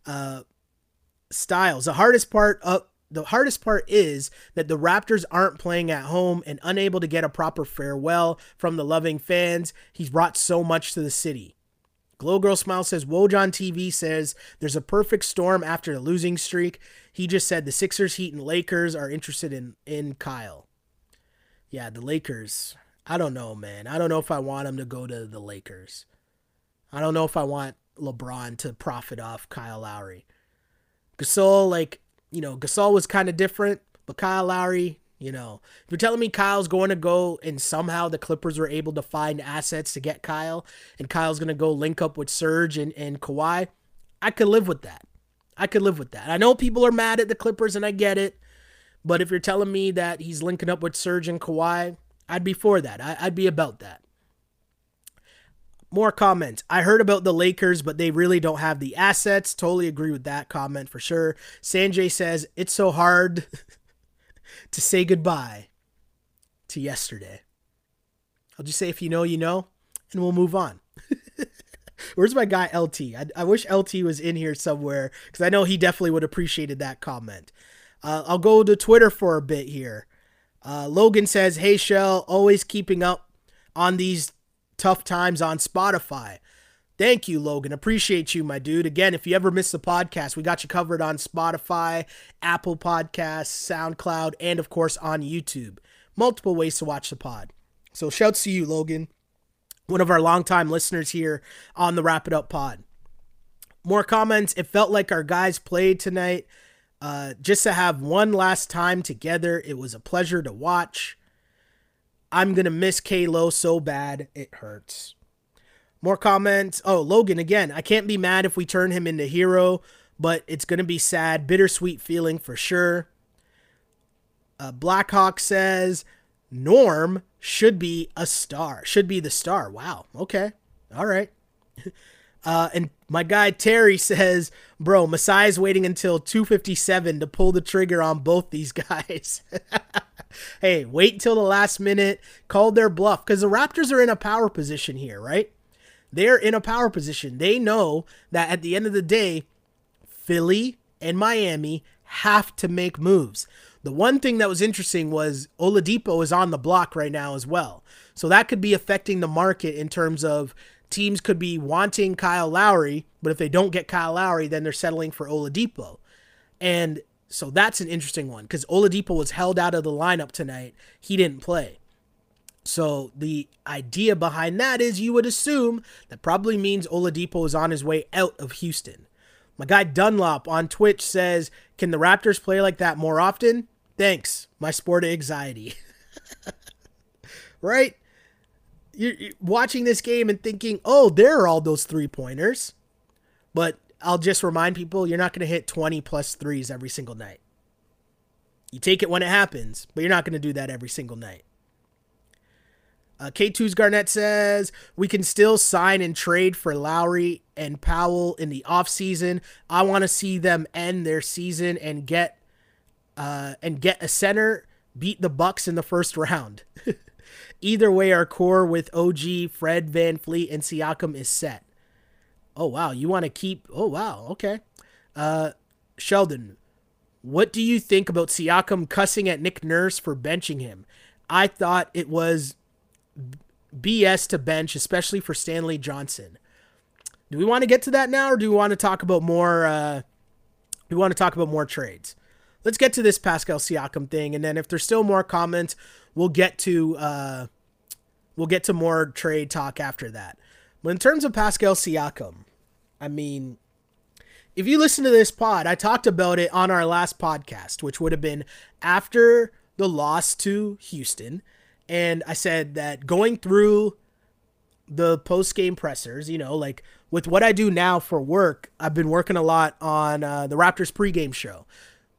Uh, Styles. The hardest part of the hardest part is that the Raptors aren't playing at home and unable to get a proper farewell from the loving fans. He's brought so much to the city. Glow Girl Smile says Woj TV says there's a perfect storm after the losing streak. He just said the Sixers, Heat, and Lakers are interested in in Kyle. Yeah, the Lakers. I don't know, man. I don't know if I want him to go to the Lakers. I don't know if I want LeBron to profit off Kyle Lowry. Gasol, like, you know, Gasol was kind of different, but Kyle Lowry, you know, if you're telling me Kyle's going to go and somehow the Clippers were able to find assets to get Kyle and Kyle's going to go link up with Serge and, and Kawhi, I could live with that. I could live with that. I know people are mad at the Clippers and I get it, but if you're telling me that he's linking up with Serge and Kawhi, I'd be for that. I, I'd be about that more comments. I heard about the Lakers, but they really don't have the assets. Totally agree with that comment for sure. Sanjay says it's so hard to say goodbye to yesterday. I'll just say if you know, you know, and we'll move on. Where's my guy LT? I, I, wish LT was in here somewhere because I know he definitely would appreciated that comment. Uh, I'll go to Twitter for a bit here. Uh, Logan says, "Hey Shell, always keeping up on these Tough Times on Spotify. Thank you, Logan. Appreciate you, my dude. Again, if you ever miss the podcast, we got you covered on Spotify, Apple Podcasts, SoundCloud, and of course on YouTube. Multiple ways to watch the pod. So shouts to you, Logan. one of our longtime listeners here on the Wrap It Up pod. More comments. It felt like our guys played tonight. Uh, just to have one last time together, it was a pleasure to watch. I'm gonna miss Kalo so bad it hurts. More comments. Oh, Logan again. I can't be mad if we turn him into Herro, but it's gonna be sad, bittersweet feeling for sure. Uh, Blackhawk says Norm should be a star. Should be the star. Wow. Okay. All right. Uh, and my guy Terry says, "Bro, Masai's waiting until 2:57 to pull the trigger on both these guys." Hey, wait until the last minute. Called their bluff because the Raptors are in a power position here, right? They're in a power position. They know that at the end of the day, Philly and Miami have to make moves. The one thing that was interesting was Oladipo is on the block right now as well. So that could be affecting the market in terms of teams could be wanting Kyle Lowry, but if they don't get Kyle Lowry, then they're settling for Oladipo. And so that's an interesting one because Oladipo was held out of the lineup tonight. He didn't play. So the idea behind that is you would assume that probably means Oladipo is on his way out of Houston. My guy Dunlop on Twitch says, "Can the Raptors play like that more often?" Thanks, my sport anxiety. right? You're, you're watching this game and thinking, "Oh, there are all those three pointers," but I'll just remind people you're not going to hit 20 plus threes every single night. You take it when it happens, but you're not going to do that every single night. Uh, K2's Garnett says we can still sign and trade for Lowry and Powell in the offseason. I want to see them end their season and get uh, and get a center, beat the Bucks in the first round. Either way, our core with OG, Fred, Van VanVleet, and Siakam is set. Oh wow, you want to keep? Oh wow, okay. Uh, Sheldon, what do you think about Siakam cussing at Nick Nurse for benching him? I thought it was BS to bench, especially for Stanley Johnson. Do we want to get to that now, or do we want to talk about more? Uh, we want to talk about more trades. Let's get to this Pascal Siakam thing, and then if there's still more comments, we'll get to uh, we'll get to more trade talk after that. But in terms of Pascal Siakam, I mean, if you listen to this pod, I talked about it on our last podcast, which would have been after the loss to Houston and I said that going through the post game pressers, you know, like with what I do now for work, I've been working a lot on uh, the Raptors pregame show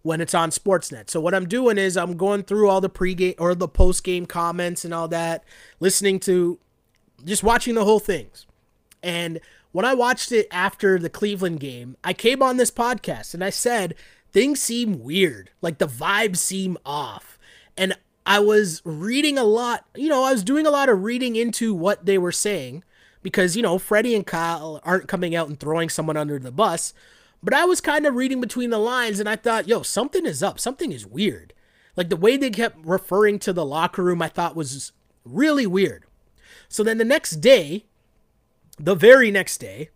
when it's on Sportsnet. So what I'm doing is I'm going through all the pregame or the post game comments and all that, listening to, just watching the whole things. And when I watched it after the Cleveland game, I came on this podcast and I said things seem weird, like the vibes seem off. And I was reading a lot, you know, I was doing a lot of reading into what they were saying because, you know, Freddie and Kyle aren't coming out and throwing someone under the bus. But I was kind of reading between the lines and I thought, yo, something is up. Something is weird. Like the way they kept referring to the locker room, I thought was really weird. So then the next day, the very next day,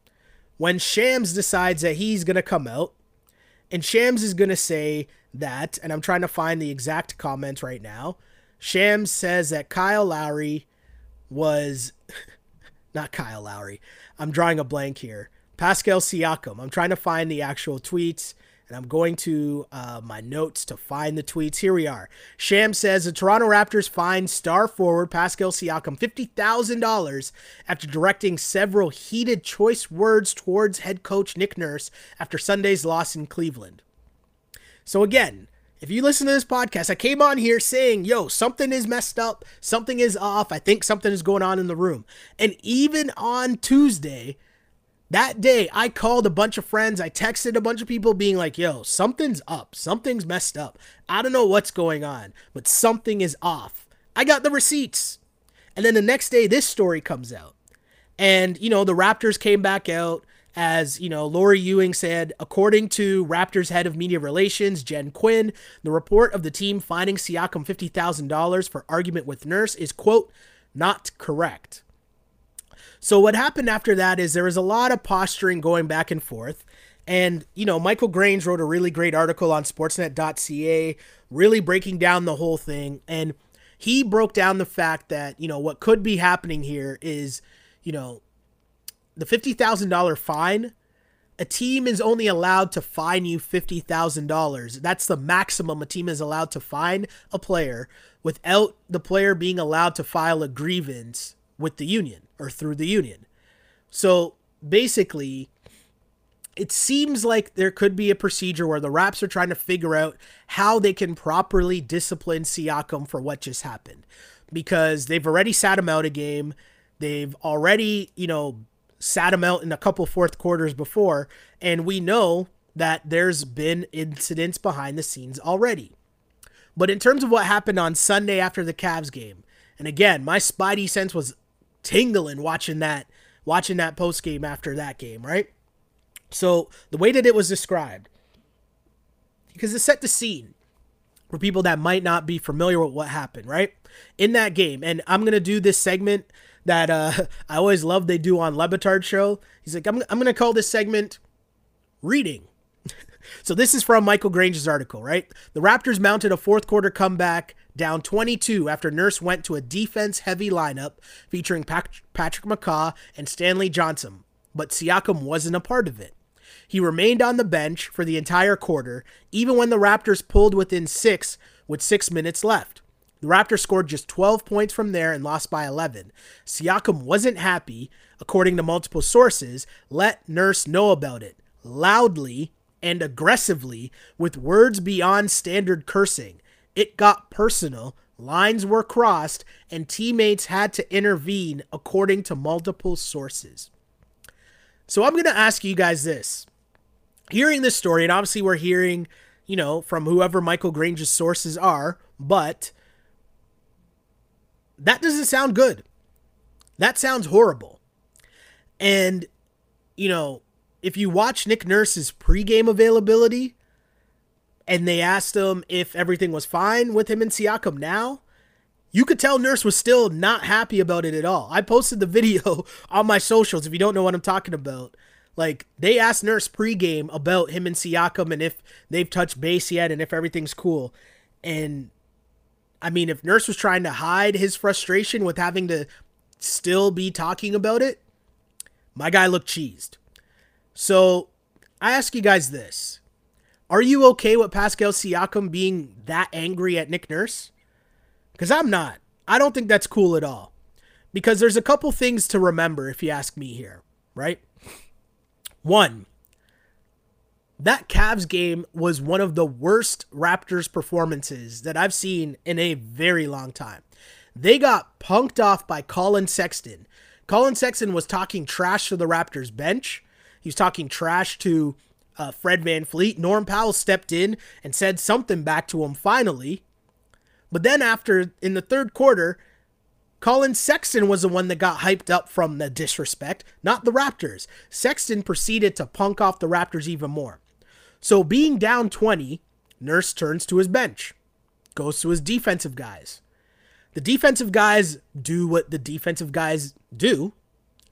when Shams decides that he's going to come out and Shams is going to say that, and I'm trying to find the exact comment right now. Shams says that Kyle Lowry was not Kyle Lowry. I'm drawing a blank here. Pascal Siakam. I'm trying to find the actual tweets and I'm going to uh, my notes to find the tweets. Here we are. Sham says the Toronto Raptors fined star forward Pascal Siakam $50,000 after directing several heated choice words towards head coach Nick Nurse after Sunday's loss in Cleveland. So again, if you listen to this podcast, I came on here saying, yo, something is messed up, something is off, I think something is going on in the room. And even on Tuesday, that day, I called a bunch of friends, I texted a bunch of people being like, yo, something's up, something's messed up. I don't know what's going on, but something is off. I got the receipts. And then the next day, this story comes out. And, you know, the Raptors came back out as you know, Lori Ewing said, according to Raptors head of media relations, Jen Quinn, the report of the team finding Siakam $50,000 for argument with Nurse is, quote, not correct. So what happened after that is there was a lot of posturing going back and forth. And, you know, Michael Grange wrote a really great article on sportsnet.ca, really breaking down the whole thing. And he broke down the fact that, you know, what could be happening here is you know, the $50,000 fine, a team is only allowed to fine you $50,000. That's the maximum a team is allowed to fine a player without the player being allowed to file a grievance with the union or through the union. So basically, it seems like there could be a procedure where the Raps are trying to figure out how they can properly discipline Siakam for what just happened. Because they've already sat him out a game. They've already, you know, sat him out in a couple fourth quarters before. And we know that there's been incidents behind the scenes already. But in terms of what happened on Sunday after the Cavs game, and again, my spidey sense was tingling watching that watching that post game after that game, right? So the way that it was described, because it set the scene for people that might not be familiar with what happened, right? In that game, and I'm gonna do this segment that uh, I always love they do on Le Batard show. He's like, I'm, I'm gonna call this segment reading. so this is from Michael Grange's article, right? The Raptors mounted a fourth quarter comeback down 22 after Nurse went to a defense heavy lineup featuring Patrick McCaw and Stanley Johnson, but Siakam wasn't a part of it. He remained on the bench for the entire quarter, even when the Raptors pulled within six with six minutes left. The Raptors scored just 12 points from there and lost by 11. Siakam wasn't happy, according to multiple sources, let Nurse know about it, loudly and aggressively, with words beyond standard cursing. It got personal, lines were crossed, and teammates had to intervene, according to multiple sources. So I'm going to ask you guys this. Hearing this story, and obviously we're hearing, you know, from whoever Michael Grange's sources are, but that doesn't sound good. That sounds horrible. And, you know, if you watch Nick Nurse's pregame availability and they asked him if everything was fine with him and Siakam now, you could tell Nurse was still not happy about it at all. I posted the video on my socials if you don't know what I'm talking about. Like they asked Nurse pregame about him and Siakam and if they've touched base yet and if everything's cool. And I mean, if Nurse was trying to hide his frustration with having to still be talking about it, my guy looked cheesed. So I ask you guys this. Are you okay with Pascal Siakam being that angry at Nick Nurse? Because I'm not. I don't think that's cool at all. Because there's a couple things to remember if you ask me here, right? One, that Cavs game was one of the worst Raptors performances that I've seen in a very long time. They got punked off by Collin Sexton. Collin Sexton was talking trash to the Raptors bench. He was talking trash to uh, Fred VanVleet. Norm Powell stepped in and said something back to him finally. But then after, in the third quarter, Collin Sexton was the one that got hyped up from the disrespect, not the Raptors. Sexton proceeded to punk off the Raptors even more. So being down 20, Nurse turns to his bench, goes to his defensive guys. The defensive guys do what the defensive guys do.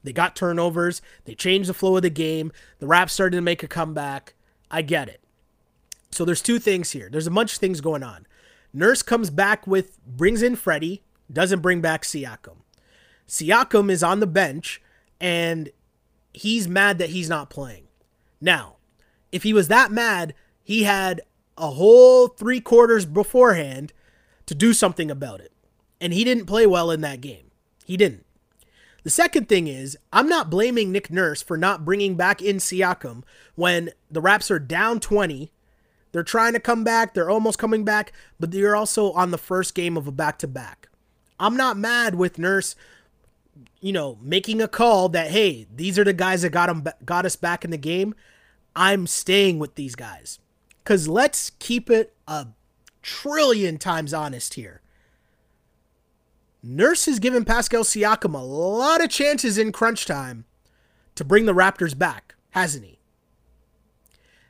They got turnovers, they changed the flow of the game, the Raps started to make a comeback. I get it. So there's two things here. There's a bunch of things going on. Nurse comes back with brings in Freddie, doesn't bring back Siakam. Siakam is on the bench and he's mad that he's not playing. Now, if he was that mad, he had a whole three quarters beforehand to do something about it. And he didn't play well in that game. He didn't. The second thing is, I'm not blaming Nick Nurse for not bringing back in Siakam when the Raps are down 20. They're trying to come back, they're almost coming back, but they're also on the first game of a back to back. I'm not mad with Nurse, you know, making a call that hey, these are the guys that got him got us back in the game. I'm staying with these guys. Cuz let's keep it a trillion times honest here. Nurse has given Pascal Siakam a lot of chances in crunch time to bring the Raptors back, hasn't he?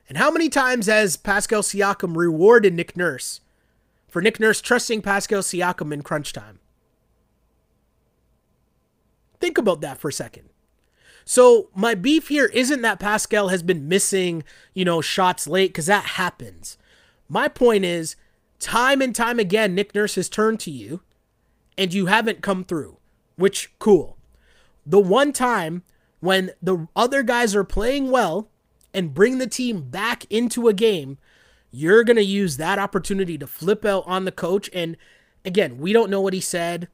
And how many times has Pascal Siakam rewarded Nick Nurse for Nick Nurse trusting Pascal Siakam in crunch time? Think about that for a second. So my beef here isn't that Pascal has been missing, you know, shots late because that happens. My point is, time and time again, Nick Nurse has turned to you, and you haven't come through. Which cool. the one time when the other guys are playing well and bring the team back into a game, you're going to use that opportunity to flip out on the coach. And again, we don't know what he said.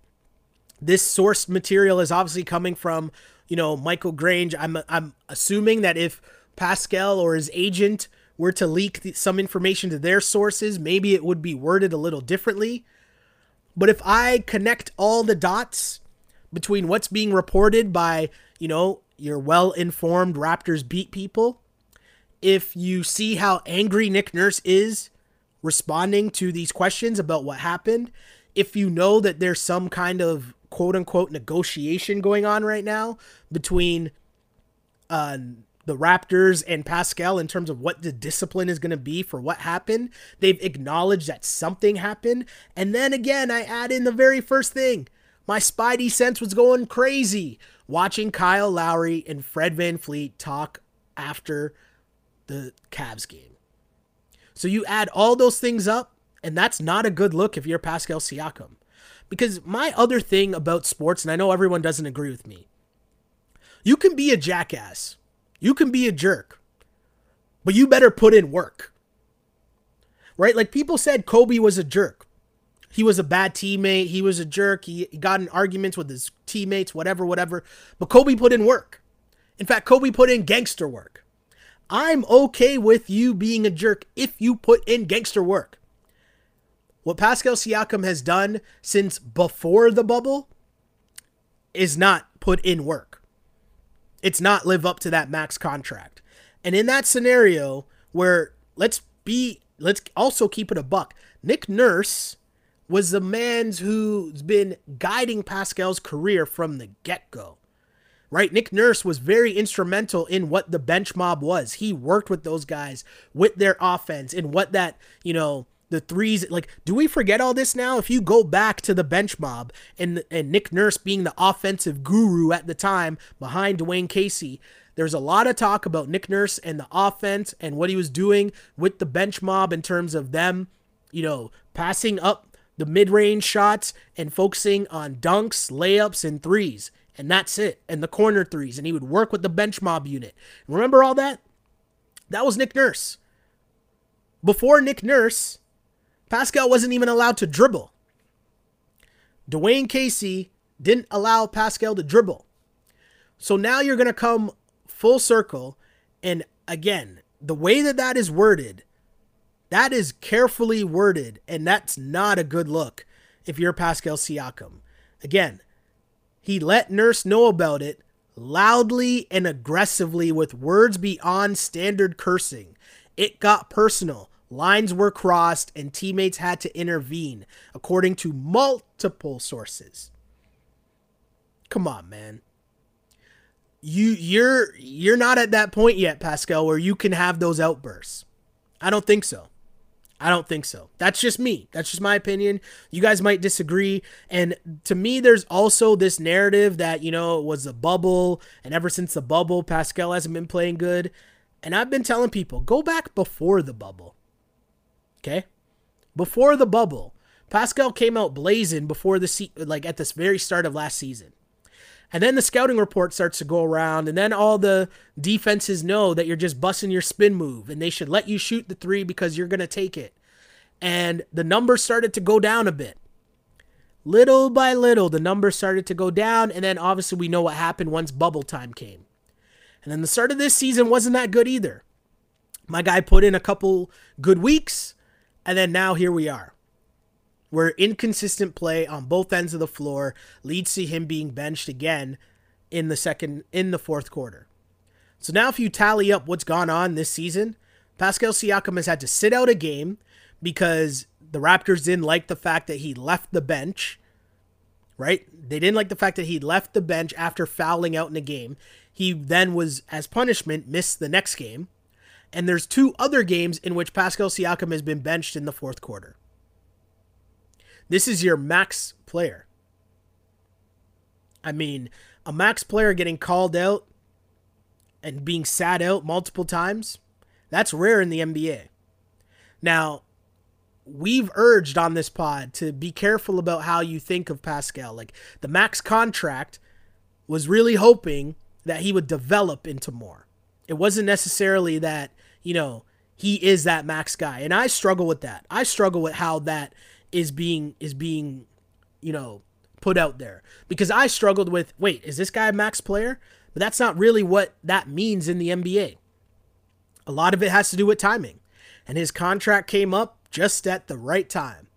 This source material is obviously coming from, you know, Michael Grange. I'm I'm assuming that if Pascal or his agent were to leak the, some information to their sources, maybe it would be worded a little differently. But if I connect all the dots between what's being reported by, you know, your well-informed Raptors beat people if you see how angry Nick Nurse is responding to these questions about what happened, if you know that there's some kind of quote unquote negotiation going on right now between uh, the Raptors and Pascal in terms of what the discipline is going to be for what happened, they've acknowledged that something happened. And then again, I add in the very first thing my spidey sense was going crazy watching Kyle Lowry and Fred VanVleet talk after the Cavs game. So you add all those things up, and that's not a good look if you're Pascal Siakam. Because my other thing about sports, and I know everyone doesn't agree with me, you can be a jackass, you can be a jerk, but you better put in work. Right? Like people said Kobe was a jerk. He was a bad teammate. He was a jerk. He got in arguments with his teammates, whatever, whatever. But Kobe put in work. In fact, Kobe put in gangster work. I'm okay with you being a jerk if you put in gangster work. What Pascal Siakam has done since before the bubble is not put in work. It's not live up to that max contract. And in that scenario where let's be let's also keep it a buck. Nick Nurse was the man who's been guiding Pascal's career from the get-go right? Nick Nurse was very instrumental in what the bench mob was. He worked with those guys with their offense and what that, you know, the threes like do we forget all this now if you go back to the bench mob and and Nick Nurse being the offensive guru at the time behind Dwane Casey there's a lot of talk about Nick Nurse and the offense and what he was doing with the bench mob in terms of them you know passing up the mid-range shots and focusing on dunks layups and threes and that's it. And the corner threes, and he would work with the bench mob unit. Remember all that? That was Nick Nurse. Before Nick Nurse, Pascal wasn't even allowed to dribble. Dwane Casey didn't allow Pascal to dribble. So now you're going to come full circle. And again, the way that that is worded, that is carefully worded. And that's not a good look if you're Pascal Siakam. Again, he let Nurse know about it loudly and aggressively with words beyond standard cursing. It got personal. Lines were crossed and teammates had to intervene, according to multiple sources. Come on, man. You you're you're not at that point yet, Pascal, where you can have those outbursts. I don't think so. I don't think so. That's just me. That's just my opinion. You guys might disagree. And to me, there's also this narrative that, you know, it was a bubble. And ever since the bubble, Pascal hasn't been playing good. And I've been telling people go back before the bubble. Okay? Before the bubble, Pascal came out blazing before the se- like at this very start of last season. And then the scouting report starts to go around, and then all the defenses know that you're just busting your spin move, and they should let you shoot the three because you're going to take it. And the numbers started to go down a bit. Little by little, the numbers started to go down, and then obviously we know what happened once bubble time came. And then the start of this season wasn't that good either. My guy put in a couple good weeks, and then now here we are where inconsistent play on both ends of the floor leads to him being benched again in the second in the fourth quarter. So now if you tally up what's gone on this season, Pascal Siakam has had to sit out a game because the Raptors didn't like the fact that he left the bench. Right? They didn't like the fact that he left the bench after fouling out in a game. He then was as punishment missed the next game. And there's two other games in which Pascal Siakam has been benched in the fourth quarter. This is your max player. I mean, a max player getting called out and being sat out multiple times, that's rare in the NBA. Now, we've urged on this pod to be careful about how you think of Pascal. Like the max contract was really hoping that he would develop into more. It wasn't necessarily that, you know, he is that max guy. And I struggle with that. I struggle with how that is being is being, you know, put out there. Because I struggled with, wait, is this guy a max player? But that's not really what that means in the NBA. A lot of it has to do with timing. And his contract came up just at the right time.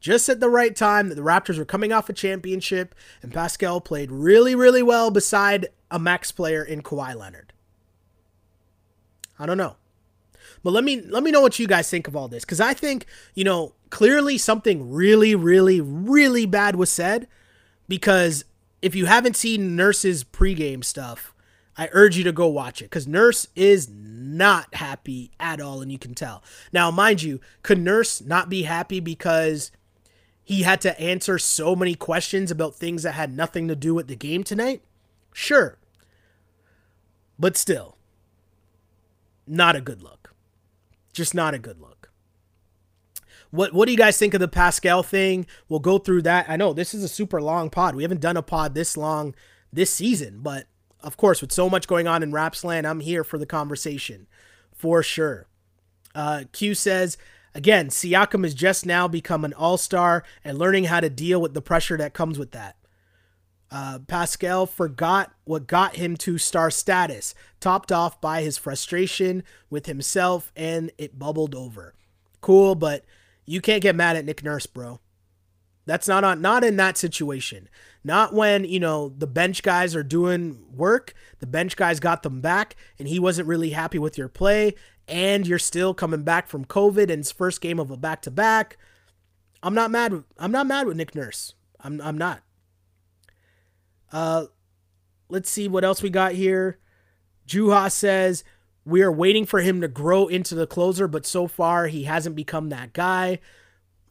Just at the right time that the Raptors were coming off a championship and Pascal played really, really well beside a max player in Kawhi Leonard. I don't know. But let me let me know what you guys think of all this cuz I think, you know, clearly something really really really bad was said because if you haven't seen Nurse's pregame stuff, I urge you to go watch it cuz Nurse is not happy at all and you can tell. Now, mind you, could Nurse not be happy because he had to answer so many questions about things that had nothing to do with the game tonight? Sure. But still, not a good look. Just not a good look. What what do you guys think of the Pascal thing? We'll go through that. I know this is a super long pod. We haven't done a pod this long this season, but of course, with so much going on in Rapsland, I'm here for the conversation for sure. Uh, Q says, again, Siakam has just now become an all star and learning how to deal with the pressure that comes with that. Uh, Pascal forgot what got him to star status, topped off by his frustration with himself, and it bubbled over. Cool, but you can't get mad at Nick Nurse, bro. That's not on not in that situation. Not when, you know, the bench guys are doing work, the bench guys got them back and he wasn't really happy with your play and you're still coming back from COVID and it's first game of a back-to-back. I'm not mad I'm not mad with Nick Nurse. I'm I'm not. Uh, let's see what else we got here. Juha says we are waiting for him to grow into the closer, but so far he hasn't become that guy.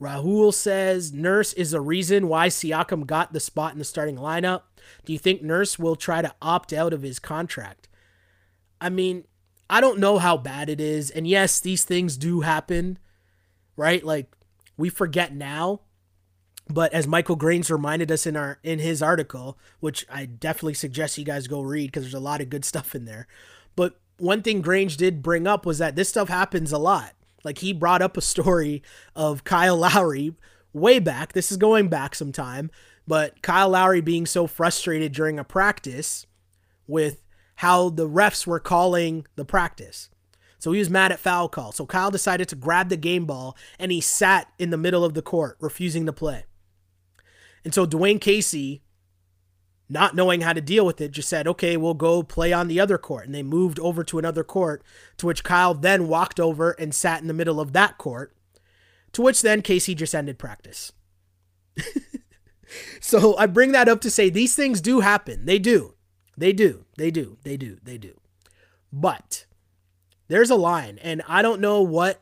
Rahul says Nurse is the reason why Siakam got the spot in the starting lineup. Do you think Nurse will try to opt out of his contract? I mean, I don't know how bad it is. And yes, these things do happen, right? Like we forget now, but as Michael Grange reminded us in our in his article, which I definitely suggest you guys go read because there's a lot of good stuff in there. But one thing Grange did bring up was that this stuff happens a lot. Like he brought up a story of Kyle Lowry way back. This is going back some time, but Kyle Lowry being so frustrated during a practice with how the refs were calling the practice. So he was mad at foul call. So Kyle decided to grab the game ball and he sat in the middle of the court, refusing to play. And so Dwane Casey, not knowing how to deal with it, just said, okay, we'll go play on the other court. And they moved over to another court, to which Kyle then walked over and sat in the middle of that court, to which then Casey just ended practice. so I bring that up to say these things do happen. They do. They do. They do. They do. They do. But there's a line, and I don't know what,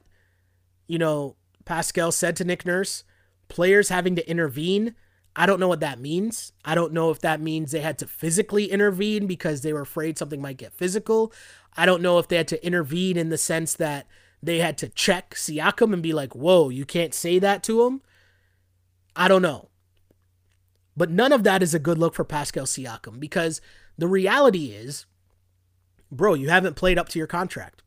you know, Pascal said to Nick Nurse. Players having to intervene I don't know what that means. I don't know if that means they had to physically intervene because they were afraid something might get physical. I don't know if they had to intervene in the sense that they had to check Siakam and be like, whoa, you can't say that to him. I don't know. But none of that is a good look for Pascal Siakam because the reality is, bro, you haven't played up to your contract.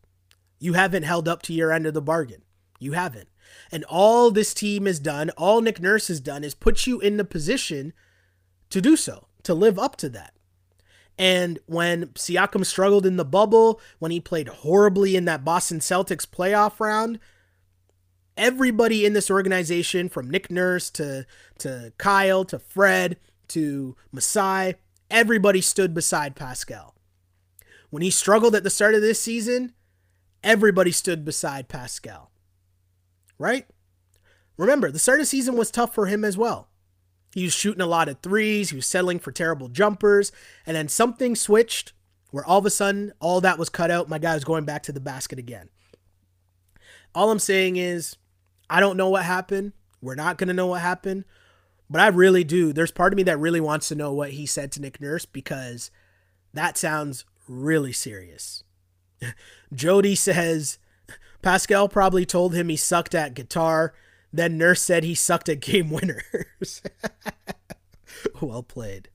You haven't held up to your end of the bargain. You haven't. And all this team has done, all Nick Nurse has done, is put you in the position to do so, to live up to that. And when Siakam struggled in the bubble, when he played horribly in that Boston Celtics playoff round, everybody in this organization, from Nick Nurse to, to Kyle to Fred to Masai, everybody stood beside Pascal. When he struggled at the start of this season, everybody stood beside Pascal right? Remember, the start of the season was tough for him as well. He was shooting a lot of threes, he was settling for terrible jumpers, and then something switched where all of a sudden all that was cut out. My guy was going back to the basket again. All I'm saying is, I don't know what happened. We're not going to know what happened. But I really do. There's part of me that really wants to know what he said to Nick Nurse because that sounds really serious. Jody says, Pascal probably told him he sucked at guitar. Then Nurse said he sucked at game winners. well played.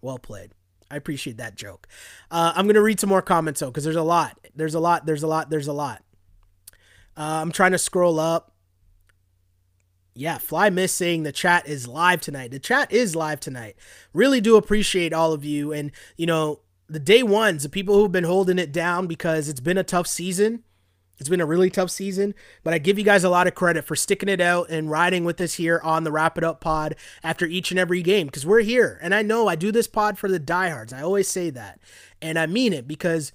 Well played. I appreciate that joke. Uh, I'm gonna read some more comments though, because there's a lot. There's a lot. There's a lot. There's a lot. Uh, I'm trying to scroll up. Yeah, Fly Miss saying the chat is live tonight. The chat is live tonight. Really do appreciate all of you. And, you know, the day ones, the people who've been holding it down because it's been a tough season. It's been a really tough season, but I give you guys a lot of credit for sticking it out and riding with us here on the Wrap It Up pod after each and every game because we're here. And I know I do this pod for the diehards. I always say that. And I mean it because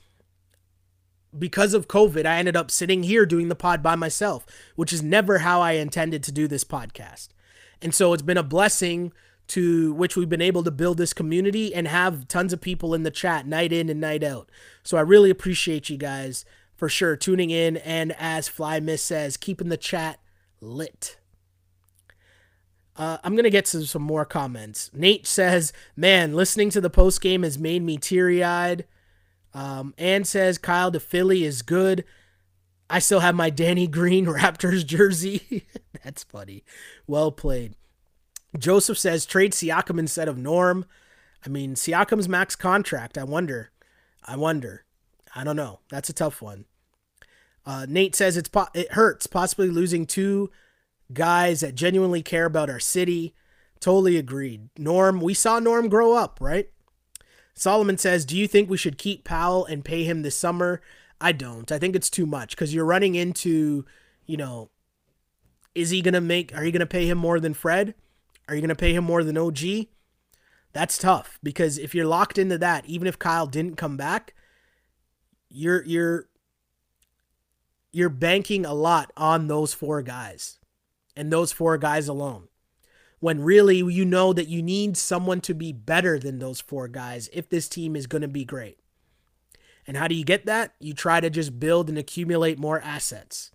because of COVID, I ended up sitting here doing the pod by myself, which is never how I intended to do this podcast. And so it's been a blessing to which we've been able to build this community and have tons of people in the chat night in and night out. So I really appreciate you guys for sure tuning in and as Fly Miss says, keeping the chat lit. Uh, I'm gonna get to some more comments. Nate says, "Man, listening to the post game has made me teary eyed." Um, Ann says, "Kyle to Philly is good." I still have my Danny Green Raptors jersey. That's funny. Well played. Joseph says, "Trade Siakam instead of Norm." I mean, Siakam's max contract. I wonder. I wonder. I don't know. That's a tough one. Uh, Nate says it's po- it hurts possibly losing two guys that genuinely care about our city. Totally agreed. Norm, we saw Norm grow up, right? Solomon says, "Do you think we should keep Powell and pay him this summer?" I don't. I think it's too much because you're running into, you know, is he gonna make? Are you gonna pay him more than Fred? Are you gonna pay him more than OG? That's tough because if you're locked into that, even if Kyle didn't come back, you're you're you're banking a lot on those four guys and those four guys alone. When really you know that you need someone to be better than those four guys if this team is going to be great. And how do you get that? You try to just build and accumulate more assets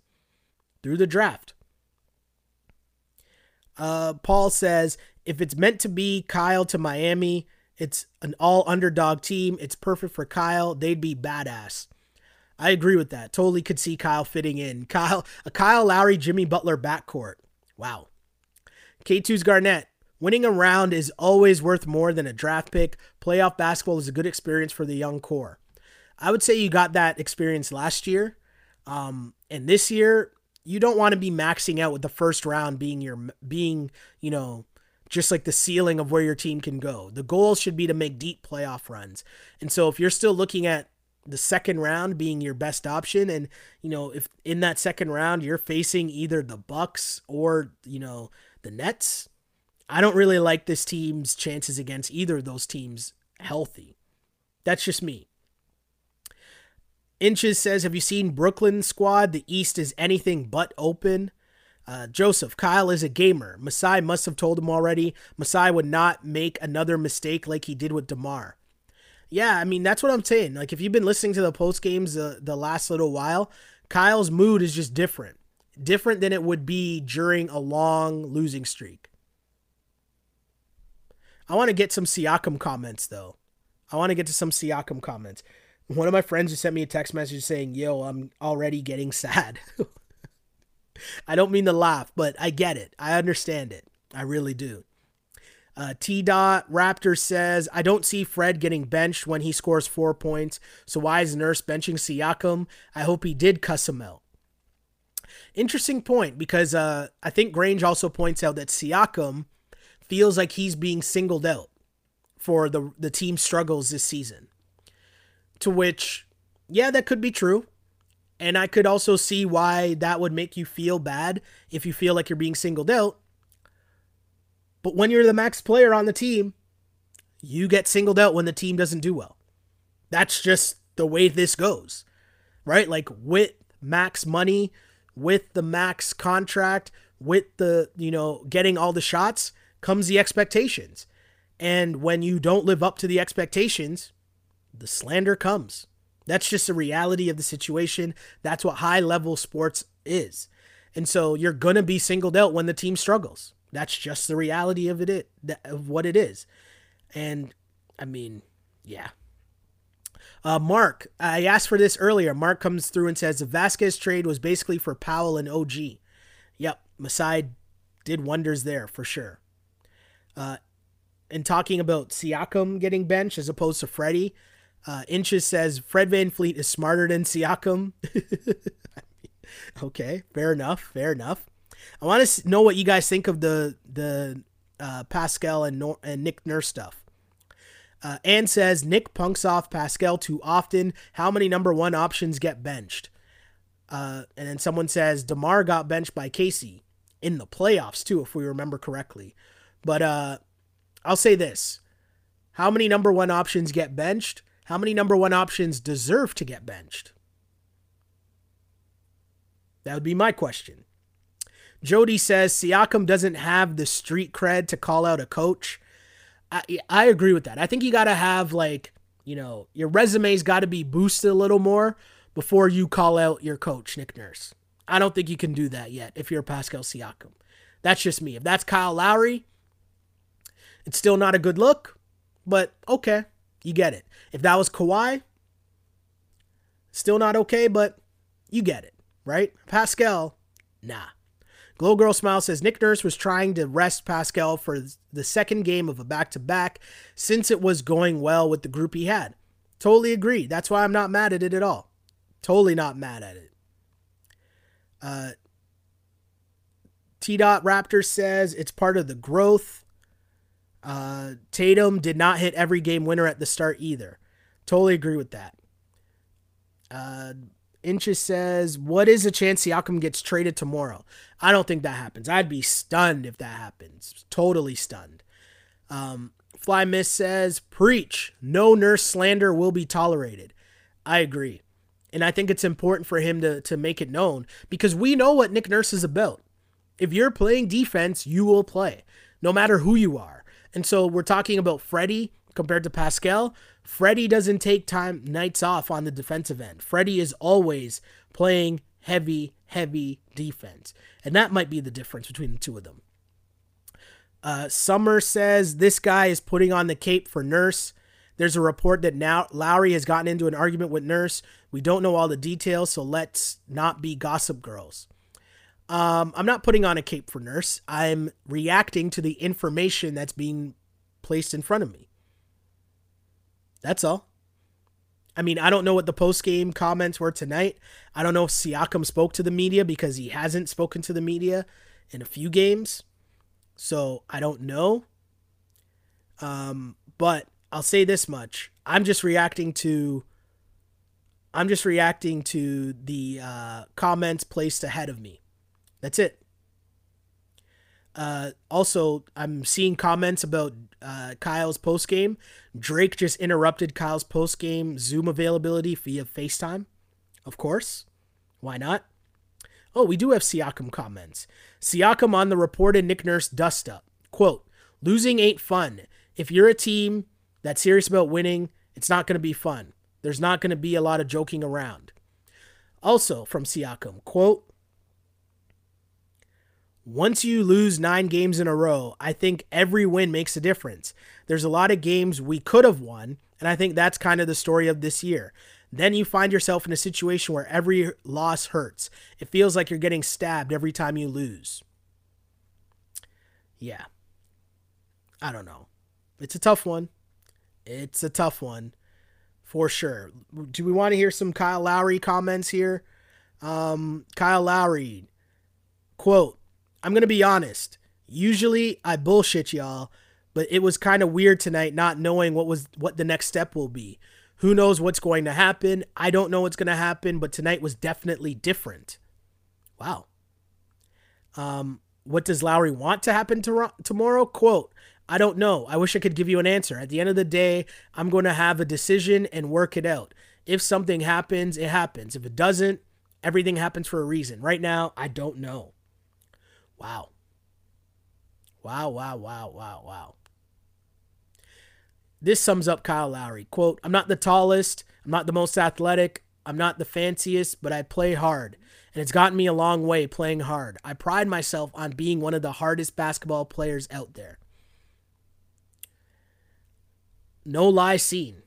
through the draft. Uh, Paul says if it's meant to be Kyle to Miami, it's an all underdog team. It's perfect for Kyle. They'd be badass. I agree with that. Totally could see Kyle fitting in. Kyle, a Kyle Lowry, Jimmy Butler backcourt. Wow. K2's Garnett. Winning a round is always worth more than a draft pick. Playoff basketball is a good experience for the young core. I would say you got that experience last year. Um, and this year, you don't want to be maxing out with the first round being your being, you know, just like the ceiling of where your team can go. The goal should be to make deep playoff runs. And so if you're still looking at the second round being your best option and you know if in that second round you're facing either the bucks or you know the nets i don't really like this team's chances against either of those teams healthy that's just me inches says have you seen brooklyn squad the east is anything but open uh, Joseph, Kyle is a gamer. Masai must have told him already. Masai would not make another mistake like he did with DeMar. Yeah, I mean that's what I'm saying. Like if you've been listening to the post games the the last little while, Kyle's mood is just different. Different than it would be during a long losing streak. I want to get some Siakam comments though. I want to get to some Siakam comments. One of my friends just sent me a text message saying, "Yo, I'm already getting sad." I don't mean to laugh, but I get it. I understand it. I really do. Uh, T. Dot Raptor says, I don't see Fred getting benched when he scores four points. So why is Nurse benching Siakam? I hope he did cuss him out. Interesting point because uh, I think Grange also points out that Siakam feels like he's being singled out for the the team struggles this season. To which, yeah, that could be true. And I could also see why that would make you feel bad if you feel like you're being singled out but when you're the max player on the team, you get singled out when the team doesn't do well. That's just the way this goes, right? Like with max money, with the max contract, with the, you know, getting all the shots comes the expectations. And when you don't live up to the expectations, the slander comes. That's just the reality of the situation. That's what high level sports is. And so you're going to be singled out when the team struggles. That's just the reality of it, of what it is. And I mean, yeah. Uh, Mark, I asked for this earlier. Mark comes through and says the Vasquez trade was basically for Powell and OG. Yep, Masai did wonders there for sure. Uh, in talking about Siakam getting benched as opposed to Freddie, uh, Inches says Fred VanVleet is smarter than Siakam. okay, fair enough. Fair enough. I want to know what you guys think of the the uh, Pascal and, Nor- and Nick Nurse stuff. Uh, Ann says Nick punks off Pascal too often. How many number one options get benched? Uh, and then someone says Demar got benched by Casey in the playoffs too, if we remember correctly. But uh, I'll say this: How many number one options get benched? How many number one options deserve to get benched? That would be my question. Jody says Siakam doesn't have the street cred to call out a coach. I I agree with that. I think you got to have like, you know, your resume's got to be boosted a little more before you call out your coach, Nick Nurse. I don't think you can do that yet if you're Pascal Siakam. That's just me. If that's Kyle Lowry, it's still not a good look, but okay, you get it. If that was Kawhi, still not okay, but you get it, right? Pascal, nah. Glow Girl Smile says Nick Nurse was trying to rest Pascal for the second game of a back to back since it was going well with the group he had. Totally agree. That's why I'm not mad at it at all. Totally not mad at it. Uh, T. Dot Raptor says it's part of the growth. Uh, Tatum did not hit every game winner at the start either. Totally agree with that. Uh, Inches says, What is the chance Siakam gets traded tomorrow? I don't think that happens. I'd be stunned if that happens. Totally stunned. Um, Fly Miss says, Preach. No nurse slander will be tolerated. I agree. And I think it's important for him to, to make it known because we know what Nick Nurse is about. If you're playing defense, you will play, no matter who you are. And so we're talking about Freddie compared to Pascal. Freddie doesn't take time nights off on the defensive end. Freddie is always playing heavy, heavy defense. And that might be the difference between the two of them. Uh, Summer says this guy is putting on the cape for Nurse. There's a report that now Lowry has gotten into an argument with Nurse. We don't know all the details, so let's not be gossip girls. Um, I'm not putting on a cape for Nurse. I'm reacting to the information that's being placed in front of me. That's all. I mean, I don't know what the post game comments were tonight. I don't know if Siakam spoke to the media because he hasn't spoken to the media in a few games. So I don't know. Um, but I'll say this much. I'm just reacting to I'm just reacting to the uh, comments placed ahead of me. That's it. Uh, also, I'm seeing comments about uh, Kyle's post game. Drake just interrupted Kyle's post game Zoom availability via FaceTime. Of course. Why not? Oh, we do have Siakam comments. Siakam on the reported Nick Nurse dust up. Quote, losing ain't fun. If you're a team that's serious about winning, it's not going to be fun. There's not going to be a lot of joking around. Also from Siakam, quote, once you lose nine games in a row, I think every win makes a difference. There's a lot of games we could have won, and I think that's kind of the story of this year. Then you find yourself in a situation where every loss hurts. It feels like you're getting stabbed every time you lose. Yeah. I don't know. It's a tough one. It's a tough one for sure. Do we want to hear some Kyle Lowry comments here? Um, Kyle Lowry, quote, I'm going to be honest. Usually I bullshit y'all, but it was kind of weird tonight not knowing what was what the next step will be. Who knows what's going to happen? I don't know what's going to happen, but tonight was definitely different. Wow. Um, what does Lowry want to happen to, tomorrow? Quote, I don't know. I wish I could give you an answer. At the end of the day, I'm going to have a decision and work it out. If something happens, it happens. If it doesn't, everything happens for a reason. Right now, I don't know. Wow. Wow, wow, wow, wow, wow. This sums up Kyle Lowry. Quote, I'm not the tallest, I'm not the most athletic, I'm not the fanciest, but I play hard. And it's gotten me a long way playing hard. I pride myself on being one of the hardest basketball players out there. No lie seen.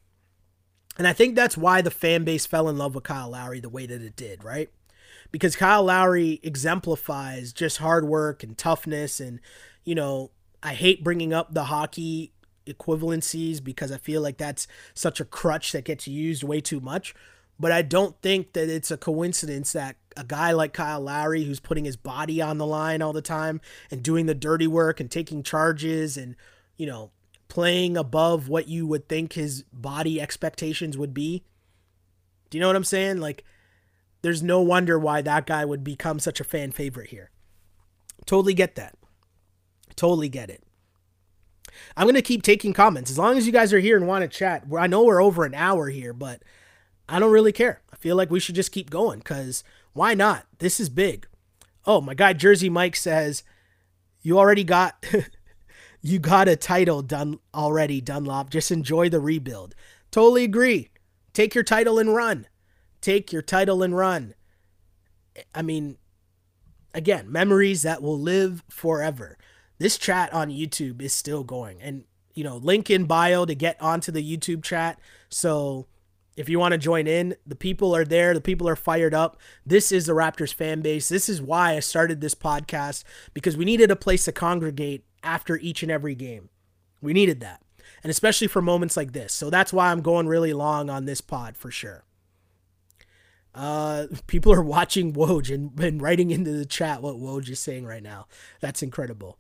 And I think that's why the fan base fell in love with Kyle Lowry the way that it did, right? Because Kyle Lowry exemplifies just hard work and toughness. And, you know, I hate bringing up the hockey equivalencies because I feel like that's such a crutch that gets used way too much. But I don't think that it's a coincidence that a guy like Kyle Lowry, who's putting his body on the line all the time and doing the dirty work and taking charges and, you know, playing above what you would think his body expectations would be. Do you know what I'm saying? Like, there's no wonder why that guy would become such a fan favorite here. Totally get that. Totally get it. I'm going to keep taking comments as long as you guys are here and want to chat. I know we're over an hour here, but I don't really care. I feel like we should just keep going because why not? This is big. Oh, my guy Jersey Mike says, You already got. you got a title done already, Dunlop. Just enjoy the rebuild. Totally agree. Take your title and run. Take your title and run. I mean, again, memories that will live forever. This chat on YouTube is still going. And, you know, link in bio to get onto the YouTube chat. So if you want to join in, the people are there. The people are fired up. This is the Raptors fan base. This is why I started this podcast because we needed a place to congregate after each and every game. We needed that. And especially for moments like this. So that's why I'm going really long on this pod for sure. Uh, people are watching Woj and, and writing into the chat what Woj is saying right now. That's incredible.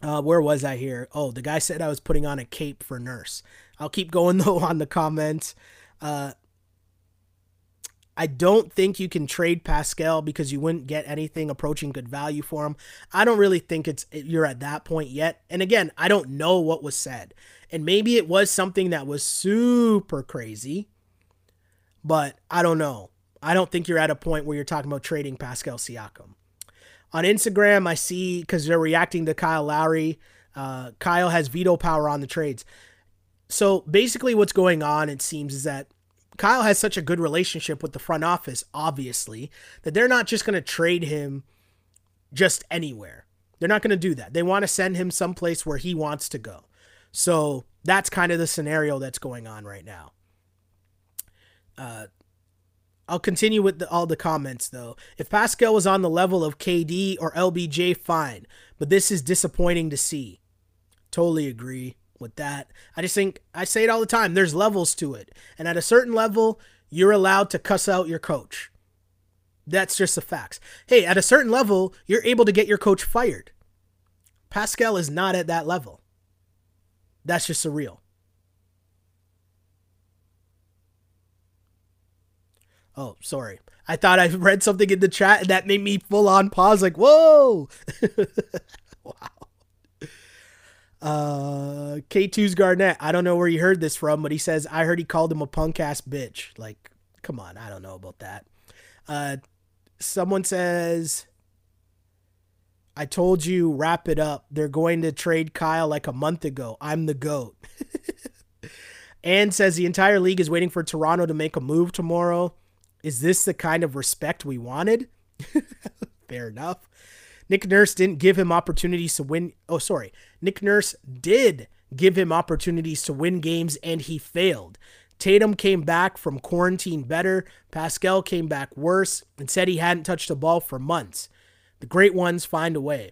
Uh, where was I here? Oh, the guy said I was putting on a cape for Nurse. I'll keep going though on the comments. Uh, I don't think you can trade Pascal because you wouldn't get anything approaching good value for him. I don't really think it's you're at that point yet. And again, I don't know what was said. And maybe it was something that was super crazy, but I don't know. I don't think you're at a point where you're talking about trading Pascal Siakam. On Instagram, I see because they're reacting to Kyle Lowry. Uh, Kyle has veto power on the trades. So basically, what's going on, it seems, is that Kyle has such a good relationship with the front office, obviously, that they're not just going to trade him just anywhere. They're not going to do that. They want to send him someplace where he wants to go. So that's kind of the scenario that's going on right now. Uh, I'll continue with the, all the comments though. If Pascal was on the level of KD or LBJ, fine. But this is disappointing to see. Totally agree with that. I just think I say it all the time. There's levels to it, and at a certain level, you're allowed to cuss out your coach. That's just the facts. Hey, at a certain level, you're able to get your coach fired. Pascal is not at that level. That's just surreal. Oh, sorry. I thought I read something in the chat and that made me full on pause, like, whoa. wow. Uh, K2's Garnett. I don't know where he heard this from, but he says, I heard he called him a punk ass bitch. Like, come on. I don't know about that. Uh, someone says, I told you, wrap it up. They're going to trade Kyle like a month ago. I'm the GOAT. and says the entire league is waiting for Toronto to make a move tomorrow. Is this the kind of respect we wanted? Fair enough. Nick Nurse didn't give him opportunities to win. Oh, sorry. Nick Nurse did give him opportunities to win games and he failed. Tatum came back from quarantine better. Pascal came back worse and said he hadn't touched a ball for months. The great ones find a way.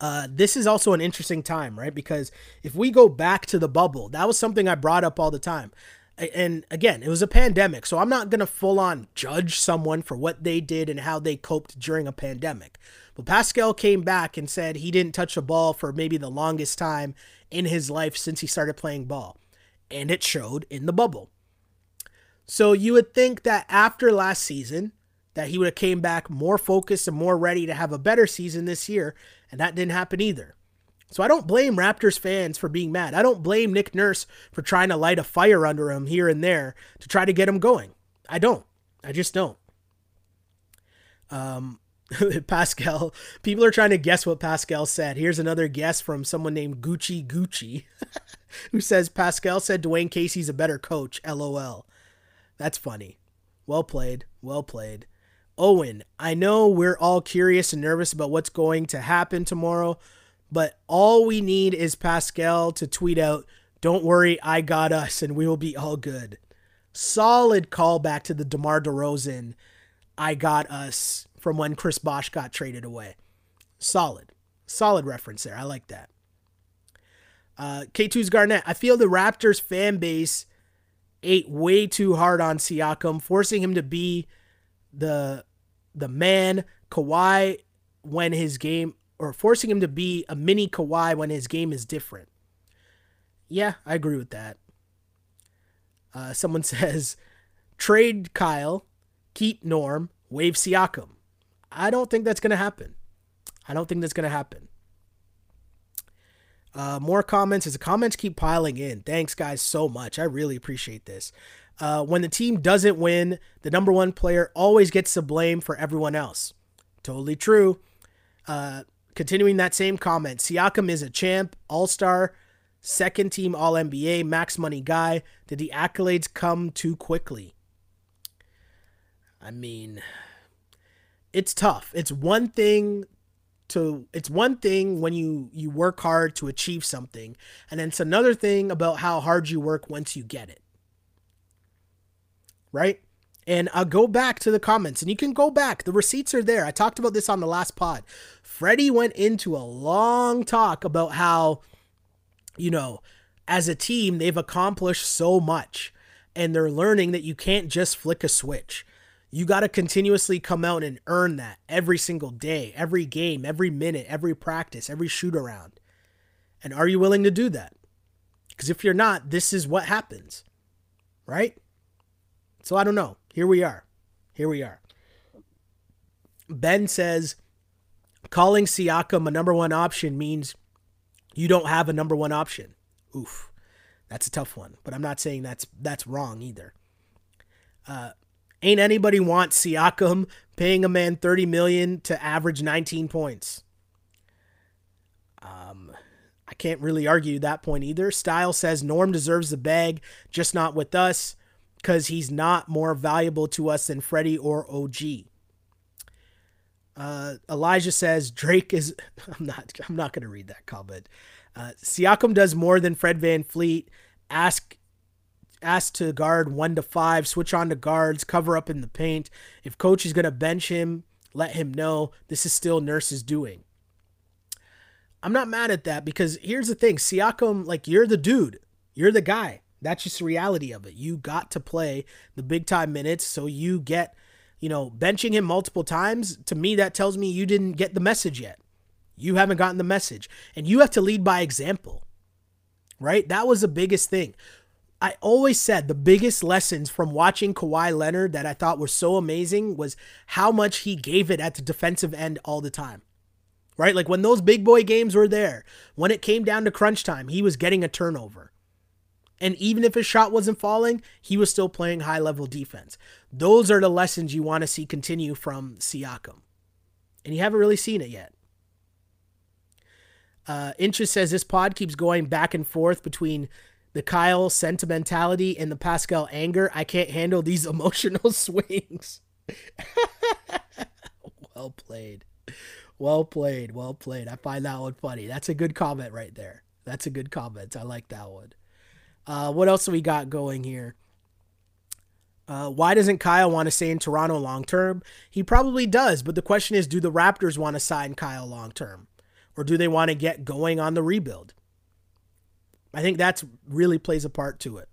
Uh, this is also an interesting time, right? Because if we go back to the bubble, that was something I brought up all the time and again, it was a pandemic, so I'm not going to full on judge someone for what they did and how they coped during a pandemic. But Pascal came back and said he didn't touch a ball for maybe the longest time in his life since he started playing ball. And it showed in the bubble. So you would think that after last season that he would have came back more focused and more ready to have a better season this year, and that didn't happen either. So I don't blame Raptors fans for being mad. I don't blame Nick Nurse for trying to light a fire under him here and there to try to get him going. I don't. I just don't. Um, Pascal, people are trying to guess what Pascal said. Here's another guess from someone named Gucci Gucci, who says Pascal said Dwane Casey's a better coach. LOL. That's funny. Well played. Well played. Owen, I know we're all curious and nervous about what's going to happen tomorrow, but all we need is Pascal to tweet out, Don't worry, I got us, and we will be all good. Solid callback to the DeMar DeRozan, I got us from when Chris Bosh got traded away. Solid. Solid reference there. I like that. Uh, K2's Garnett. I feel the Raptors fan base ate way too hard on Siakam, forcing him to be the the man Kawhi when his game or forcing him to be a mini Kawhi when his game is different. Yeah, I agree with that. Uh, someone says trade Kyle, keep Norm, waive Siakam. I don't think that's going to happen. I don't think that's going to happen. Uh, more comments as the comments keep piling in. Thanks, guys, so much. I really appreciate this. Uh, when the team doesn't win, the number one player always gets the blame for everyone else. Totally true. Uh, continuing that same comment, Siakam is a champ, all star, second team All NBA, max money guy. Did the accolades come too quickly? I mean, it's tough. It's one thing to it's one thing when you you work hard to achieve something and then it's another thing about how hard you work once you get it right and i'll go back to the comments and you can go back the receipts are there i talked about this on the last pod freddie went into a long talk about how you know as a team they've accomplished so much and they're learning that you can't just flick a switch you got to continuously come out and earn that every single day, every game, every minute, every practice, every shoot around. And are you willing to do that? Because if you're not, this is what happens. Right? So I don't know. Here we are. Here we are. Ben says calling Siakam a number one option means you don't have a number one option. Oof. That's a tough one, but I'm not saying that's that's wrong either. Uh, Ain't anybody want Siakam paying a man 30 million to average 19 points. Um I can't really argue that point either. Style says Norm deserves the bag, just not with us cuz he's not more valuable to us than Freddie or OG. Uh, Elijah says Drake is. I'm not. I'm not going to read that comment. Uh, Siakam does more than Fred VanVleet. Ask ask to guard one to five, switch on to guards, cover up in the paint. If coach is going to bench him, let him know this is still Nurse's doing. I'm not mad at that because here's the thing Siakam, like, you're the dude, you're the guy. That's just the reality of it. You got to play the big time minutes, so you get, you know, benching him multiple times. To me, that tells me you didn't get the message yet. You haven't gotten the message, and you have to lead by example, right? That was the biggest thing. I always said the biggest lessons from watching Kawhi Leonard that I thought were so amazing was how much he gave it at the defensive end all the time. Right? Like when those big boy games were there, when it came down to crunch time, he was getting a turnover. And even if his shot wasn't falling, he was still playing high level defense. Those are the lessons you want to see continue from Siakam. And you haven't really seen it yet. Uh, Inches says this pod keeps going back and forth between the Kyle sentimentality and the Pascal anger. I can't handle these emotional swings. well played. Well played. Well played. I find that one funny. That's a good comment right there. That's a good comment. I like that one. Uh, what else we got going here? Uh, why doesn't Kyle want to stay in Toronto long term? He probably does, but the question is do the Raptors want to sign Kyle long term? Or do they want to get going on the rebuild? I think that's really plays a part to it.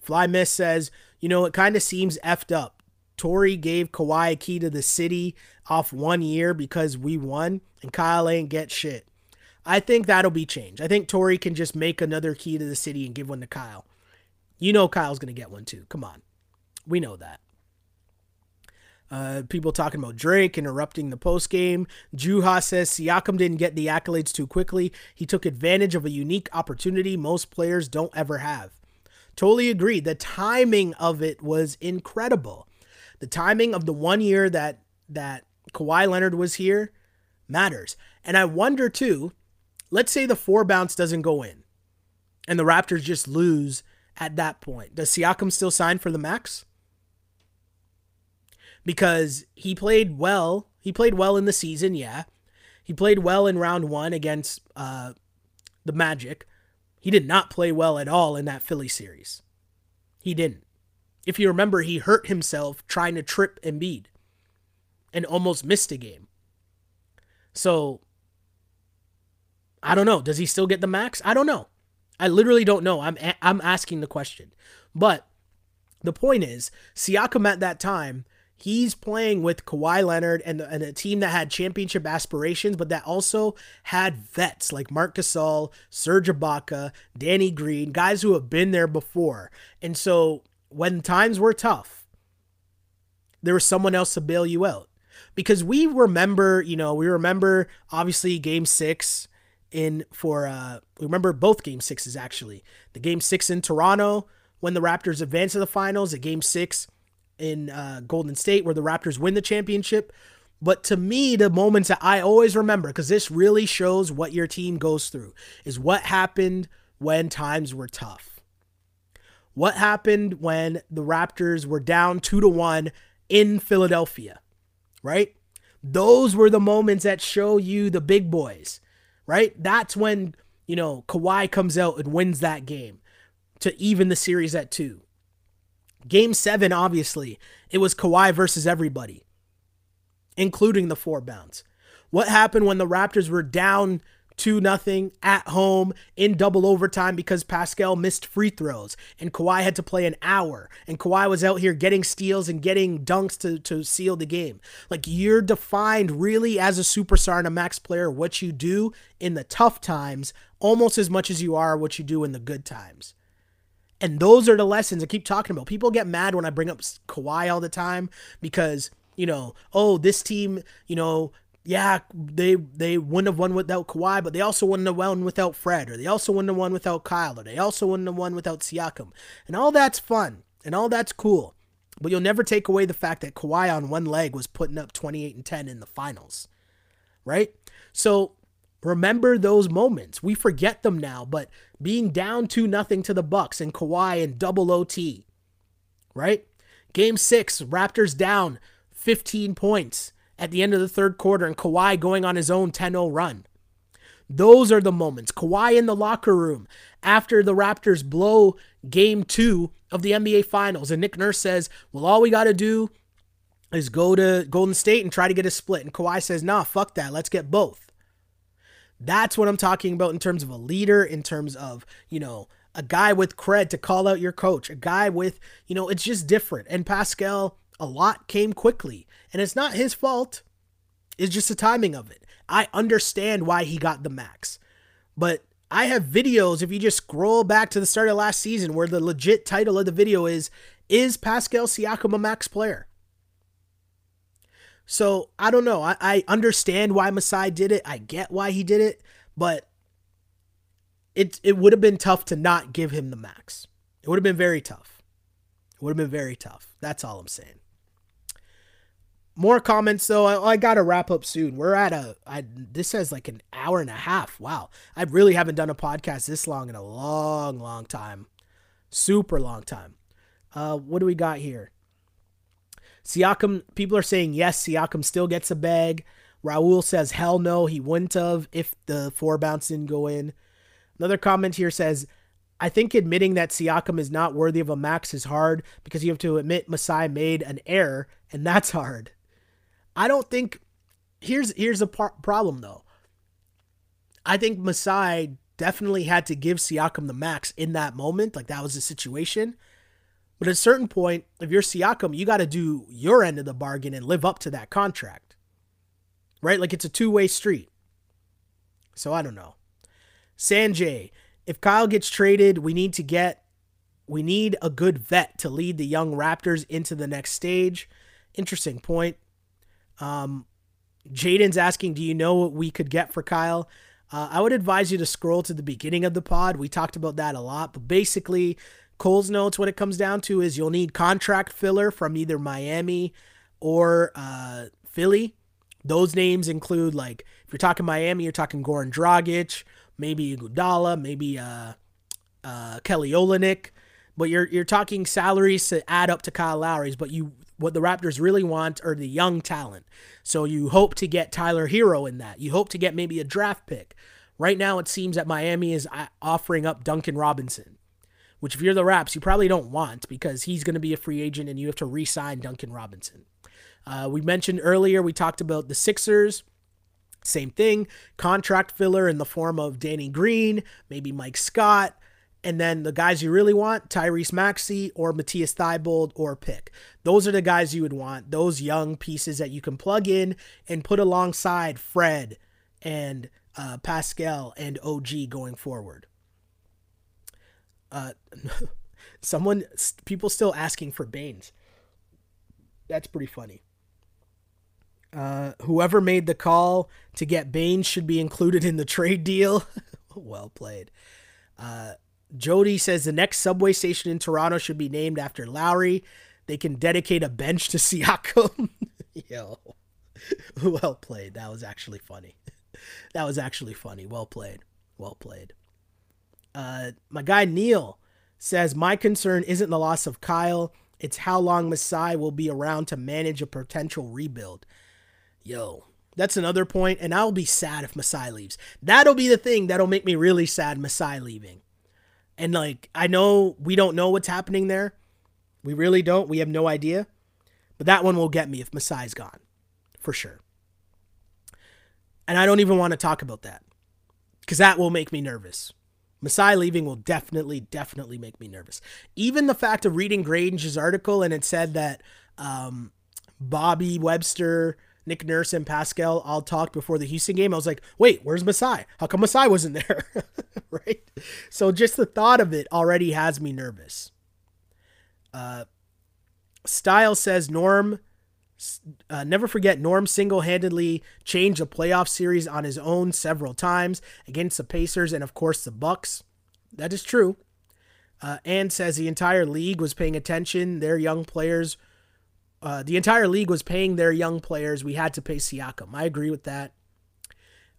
Fly Miss says, you know, it kind of seems effed up. Tory gave Kawhi a key to the city off one year because we won, and Kyle ain't get shit. I think that'll be changed. I think Tory can just make another key to the city and give one to Kyle. You know Kyle's to get one too. Come on. We know that. Uh, people talking about Drake interrupting the post game. Juha says Siakam didn't get the accolades too quickly. He took advantage of a unique opportunity most players don't ever have. Totally agree. The timing of it was incredible. The timing of the one year that that Kawhi Leonard was here matters. And I wonder too, let's say the four bounce doesn't go in and the Raptors just lose at that point. Does Siakam still sign for the max? Because he played well. He played well in the season, yeah. He played well in round one against uh, the Magic. He did not play well at all in that Philly series. He didn't. If you remember, he hurt himself trying to trip Embiid and almost missed a game. So I don't know. Does he still get the max? I don't know. I literally don't know. I'm I'm asking the question. But the point is, Siakam at that time, he's playing with Kawhi Leonard and, and a team that had championship aspirations, but that also had vets like Marc Gasol, Serge Ibaka, Danny Green, guys who have been there before. And so when times were tough, there was someone else to bail you out. Because we remember, you know, we remember obviously game six in for uh we remember both game sixes actually. The game six in Toronto when the Raptors advance to the finals, a game six in uh, Golden State where the Raptors win the championship. But to me, the moments that I always remember, because this really shows what your team goes through, is what happened when times were tough. What happened when the Raptors were down two to one in Philadelphia, right? Those were the moments that show you the big boys, right? That's when, you know, Kawhi comes out and wins that game to even the series at two. Game seven, obviously, it was Kawhi versus everybody, including the four bounce. What happened when the Raptors were down 2 nothing at home in double overtime because Pascal missed free throws and Kawhi had to play an hour and Kawhi was out here getting steals and getting dunks to, to seal the game. Like you're defined really as a superstar and a max player what you do in the tough times almost as much as you are what you do in the good times. And those are the lessons I keep talking about. People get mad when I bring up Kawhi all the time because, you know, oh, this team, you know, yeah, they they wouldn't have won without Kawhi, but they also wouldn't have won without Fred, or they also wouldn't have won without Kyle, or they also wouldn't have won without Siakam. And all that's fun and all that's cool. But you'll never take away the fact that Kawhi on one leg was putting up 28 and 10 in the finals. Right? So remember those moments. We forget them now, but being down 2 nothing to the Bucks and Kawhi in double OT, right? Game 6, Raptors down 15 points at the end of the third quarter and Kawhi going on his own 10-0 run. Those are the moments. Kawhi in the locker room after the Raptors blow game 2 of the NBA finals and Nick Nurse says, "Well, all we got to do is go to Golden State and try to get a split." And Kawhi says, "Nah, fuck that. Let's get both." That's what I'm talking about in terms of a leader, in terms of, you know, a guy with cred to call out your coach, a guy with, you know, it's just different. And Pascal, a lot came quickly. And it's not his fault. It's just the timing of it. I understand why he got the max. But I have videos, if you just scroll back to the start of last season, where the legit title of the video is Is Pascal Siakam a max player? So I don't know. I, I understand why Masai did it. I get why he did it, but it it would have been tough to not give him the max. It would have been very tough. It would have been very tough. That's all I'm saying. More comments though. I, I gotta wrap up soon. We're at a. I this says like an hour and a half. Wow, I really haven't done a podcast this long in a long, long time. Super long time. Uh, what do we got here? Siakam, people are saying yes, Siakam still gets a bag. Raul says hell no, he wouldn't have if the four bounce didn't go in. Another comment here says, I think admitting that Siakam is not worthy of a max is hard because you have to admit Masai made an error, and that's hard. I don't think. Here's here's a par- problem though. I think Masai definitely had to give Siakam the max in that moment, like that was the situation. But at a certain point, if you're Siakam, you got to do your end of the bargain and live up to that contract. Right? Like it's a two way street. So I don't know. Sanjay, if Kyle gets traded, we need to get we need a good vet to lead the young Raptors into the next stage. Interesting point. Um, Jaden's asking, do you know what we could get for Kyle? Uh, I would advise you to scroll to the beginning of the pod. We talked about that a lot, but basically, Cole's notes, what it comes down to is you'll need contract filler from either Miami or uh, Philly. Those names include, like, if you're talking Miami, you're talking Goran Dragic, maybe Iguodala, maybe uh, uh, Kelly Olynyk. But you're you're talking salaries to add up to Kyle Lowry's, but you what the Raptors really want are the young talent. So you hope to get Tyler Herro in that. You hope to get maybe a draft pick. Right now, it seems that Miami is uh, offering up Duncan Robinson which if you're the Raps, you probably don't want because he's going to be a free agent and you have to re-sign Duncan Robinson. Uh, we mentioned earlier, we talked about the Sixers. Same thing, contract filler in the form of Danny Green, maybe Mike Scott, and then the guys you really want, Tyrese Maxey or Matisse Thybulle or Pick. Those are the guys you would want, those young pieces that you can plug in and put alongside Fred and uh, Pascal and OG going forward. Uh, someone, people still asking for Baynes. That's pretty funny. Uh, whoever made the call to get Baynes should be included in the trade deal. well played. Uh, Jody says the next subway station in Toronto should be named after Lowry. They can dedicate a bench to Siakam. Yo, well played. That was actually funny. That was actually funny. Well played. Well played. Uh, my guy Neil says my concern isn't the loss of Kyle. It's how long Masai will be around to manage a potential rebuild. Yo, that's another point, and I'll be sad if Masai leaves. That'll be the thing that'll make me really sad, Masai leaving. And like, I know we don't know what's happening there. We really don't. We have no idea. But that one will get me if Masai's gone, for sure. And I don't even want to talk about that because that will make me nervous. Masai leaving will definitely, definitely make me nervous. Even the fact of reading Grange's article and it said that um, Bobby Webster, Nick Nurse, and Pascal all talked before the Houston game. I was like, wait, where's Masai? How come Masai wasn't there? right? So just the thought of it already has me nervous. Uh, Style says Norm. Uh, never forget, Norm single handedly changed a playoff series on his own several times against the Pacers and, of course, the Bucks. That is true. Uh, and says the entire league was paying attention. Their young players, uh, the entire league was paying their young players. We had to pay Siakam. I agree with that.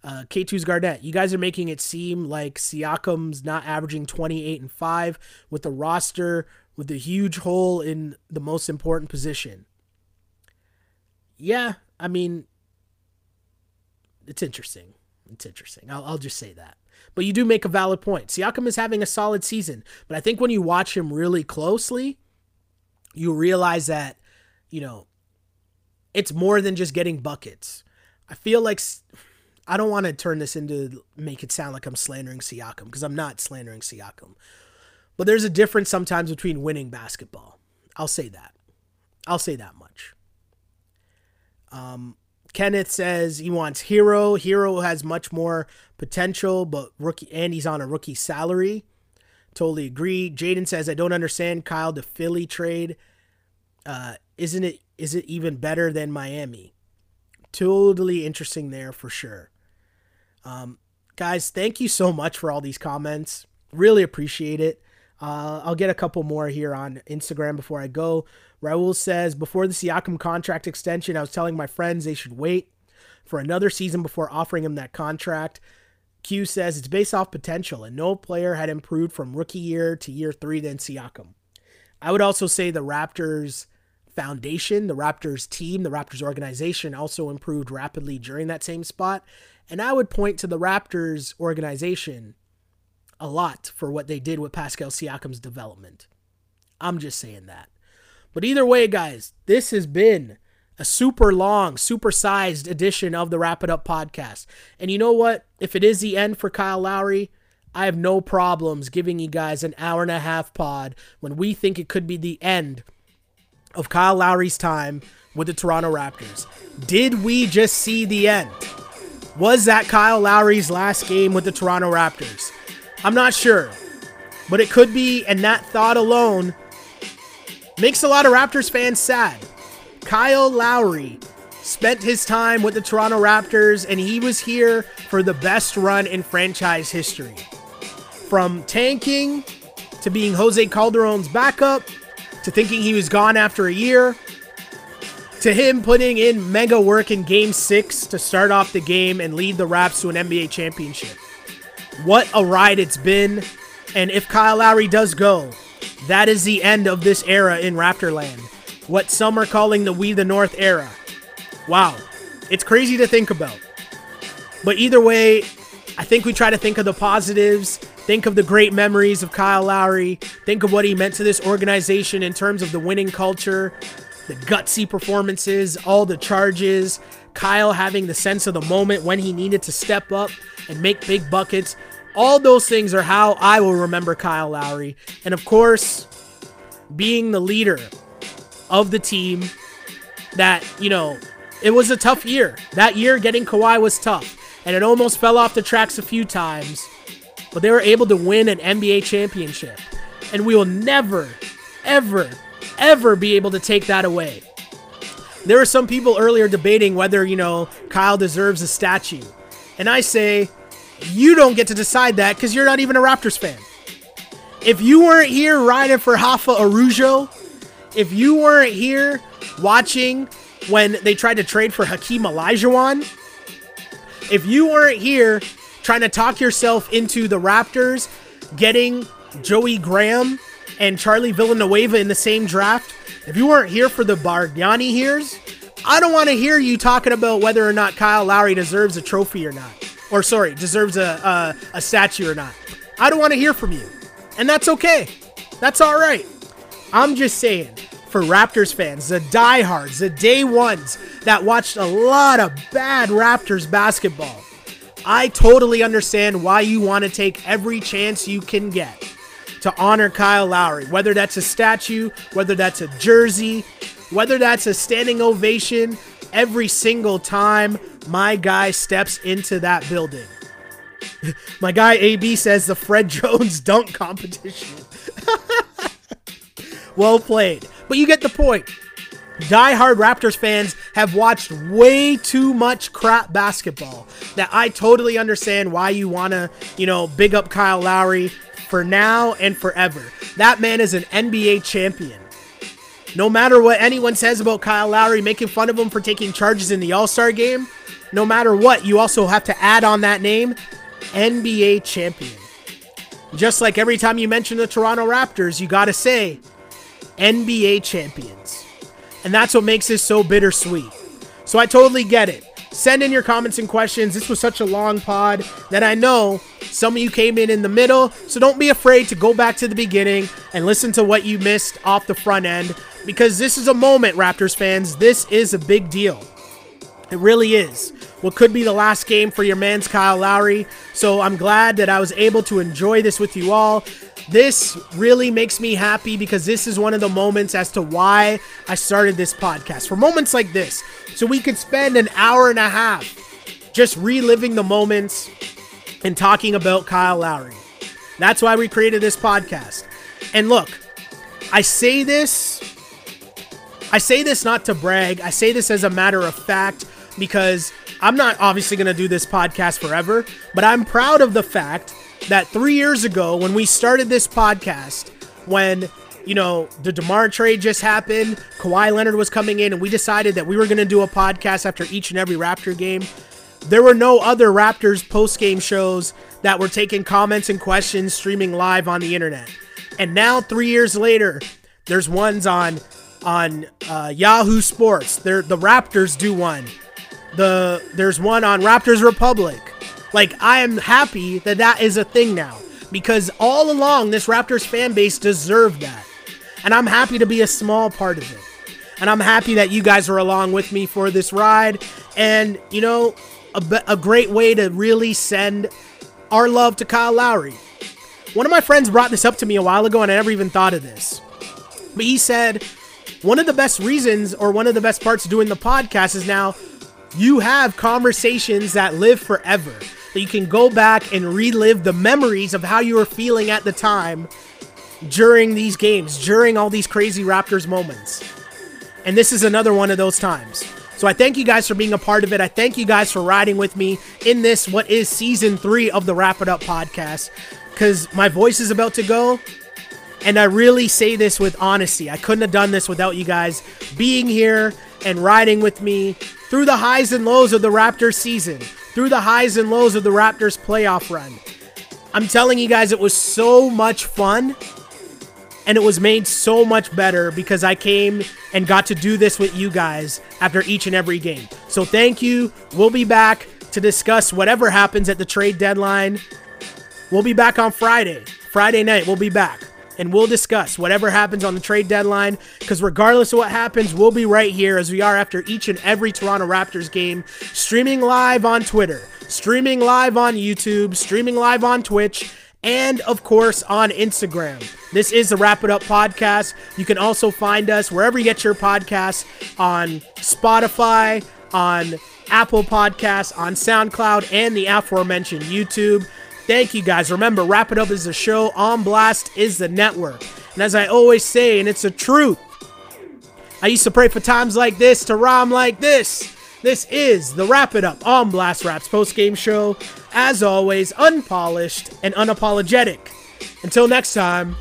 Uh, K2's Garnett, you guys are making it seem like Siakam's not averaging 28 and 5 with the roster with a huge hole in the most important position. Yeah, I mean, it's interesting. It's interesting. I'll, I'll just say that. But you do make a valid point. Siakam is having a solid season, but I think when you watch him really closely, you realize that, you know, it's more than just getting buckets. I feel like I don't want to turn this into make it sound like I'm slandering Siakam because I'm not slandering Siakam. But there's a difference sometimes between winning basketball. I'll say that. I'll say that much. Um, Kenneth says he wants Herro. Herro has much more potential, but rookie and he's on a rookie salary. Totally agree. Jaden says I don't understand Kyle to Philly trade. Uh, isn't it? Is it even better than Miami? Totally interesting there for sure. Um, guys, thank you so much for all these comments. Really appreciate it. Uh, I'll get a couple more here on Instagram before I go. Raul says, before the Siakam contract extension, I was telling my friends they should wait for another season before offering him that contract. Q says it's based off potential, and no player had improved from rookie year to year three than Siakam. I would also say the Raptors foundation, the Raptors team, the Raptors organization also improved rapidly during that same spot. And I would point to the Raptors organization a lot for what they did with Pascal Siakam's development. I'm just saying that. But either way, guys, this has been a super long, super sized edition of the Wrap It Up podcast. And you know what? If it is the end for Kyle Lowry, I have no problems giving you guys an hour and a half pod when we think it could be the end of Kyle Lowry's time with the Toronto Raptors. Did we just see the end? Was that Kyle Lowry's last game with the Toronto Raptors? I'm not sure. But it could be, and that thought alone makes a lot of Raptors fans sad. Kyle Lowry spent his time with the Toronto Raptors, and he was here for the best run in franchise history. From tanking to being Jose Calderon's backup to thinking he was gone after a year to him putting in mega work in game six to start off the game and lead the Raps to an NBA championship. What a ride it's been. And if Kyle Lowry does go, that is the end of this era in Raptorland. What some are calling the We the North era. Wow. It's crazy to think about. But either way, I think we try to think of the positives, think of the great memories of Kyle Lowry, think of what he meant to this organization in terms of the winning culture, the gutsy performances, all the charges, Kyle having the sense of the moment when he needed to step up and make big buckets. All those things are how I will remember Kyle Lowry. And of course, being the leader of the team that, you know, it was a tough year. That year getting Kawhi was tough. And it almost fell off the tracks a few times. But they were able to win an NBA championship. And we will never, ever, ever be able to take that away. There were some people earlier debating whether, you know, Kyle deserves a statue. And I say, you don't get to decide that because you're not even a Raptors fan. If you weren't here riding for Rafa Araujo, if you weren't here watching when they tried to trade for Hakeem Olajuwon, if you weren't here trying to talk yourself into the Raptors getting Joey Graham and Charlie Villanueva in the same draft, if you weren't here for the Bargnani hears, I don't want to hear you talking about whether or not Kyle Lowry deserves a trophy or not. Or, sorry, deserves a, a, a statue or not. I don't want to hear from you. And that's okay. That's all right. I'm just saying, for Raptors fans, the diehards, the day ones that watched a lot of bad Raptors basketball, I totally understand why you want to take every chance you can get to honor Kyle Lowry, whether that's a statue, whether that's a jersey, whether that's a standing ovation, every single time my guy steps into that building. my guy AB says the Fred Jones dunk competition. well played. But you get the point. Die-hard Raptors fans have watched way too much crap basketball that I totally understand why you want to, you know, big up Kyle Lowry for now and forever. That man is an NBA champion. No matter what anyone says about Kyle Lowry, making fun of him for taking charges in the All Star game, no matter what, you also have to add on that name NBA champion. Just like every time you mention the Toronto Raptors, you got to say NBA champions. And that's what makes this so bittersweet. So I totally get it. Send in your comments and questions. This was such a long pod that I know some of you came in in the middle. So don't be afraid to go back to the beginning and listen to what you missed off the front end because this is a moment, Raptors fans. This is a big deal. It really is. What could be the last game for your man's Kyle Lowry. So I'm glad that I was able to enjoy this with you all. This really makes me happy because this is one of the moments as to why I started this podcast. For moments like this, so we could spend an hour and a half just reliving the moments and talking about Kyle Lowry. That's why we created this podcast. And look, I say this I say this not to brag. I say this as a matter of fact because I'm not obviously going to do this podcast forever, but I'm proud of the fact that three years ago, when we started this podcast, when you know the Demar trade just happened, Kawhi Leonard was coming in, and we decided that we were going to do a podcast after each and every Raptor game. There were no other Raptors post game shows that were taking comments and questions streaming live on the internet. And now, three years later, there's ones on on uh, Yahoo Sports. They're, the Raptors do one. The there's one on Raptors Republic. Like, I am happy that that is a thing now because all along this Raptors fan base deserved that. And I'm happy to be a small part of it. And I'm happy that you guys are along with me for this ride. And, you know, a, a great way to really send our love to Kyle Lowry. One of my friends brought this up to me a while ago, and I never even thought of this. But he said, one of the best reasons or one of the best parts of doing the podcast is now you have conversations that live forever that you can go back and relive the memories of how you were feeling at the time during these games, during all these crazy Raptors moments. And this is another one of those times. So I thank you guys for being a part of it. I thank you guys for riding with me in this, what is season three of the Wrap It Up podcast, because my voice is about to go. And I really say this with honesty. I couldn't have done this without you guys being here and riding with me through the highs and lows of the Raptors season, through the highs and lows of the Raptors playoff run. I'm telling you guys, it was so much fun. And it was made so much better because I came and got to do this with you guys after each and every game. So thank you. We'll be back to discuss whatever happens at the trade deadline. We'll be back on Friday. Friday night, we'll be back. And we'll discuss whatever happens on the trade deadline. Because regardless of what happens, we'll be right here as we are after each and every Toronto Raptors game, streaming live on Twitter, streaming live on YouTube, streaming live on Twitch and of course on Instagram. This is the Wrap It Up podcast. You can also find us wherever you get your podcasts on Spotify, on Apple Podcasts, on SoundCloud, and the aforementioned YouTube. Thank you guys. Remember, Wrap It Up is the show, On Blast is the network. And as I always say, and it's the truth, I used to pray for times like this to rhyme like this. This is the Wrap It Up on Blast Raps post game show. As always, unpolished and unapologetic. Until next time,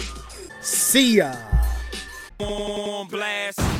see ya. On blast.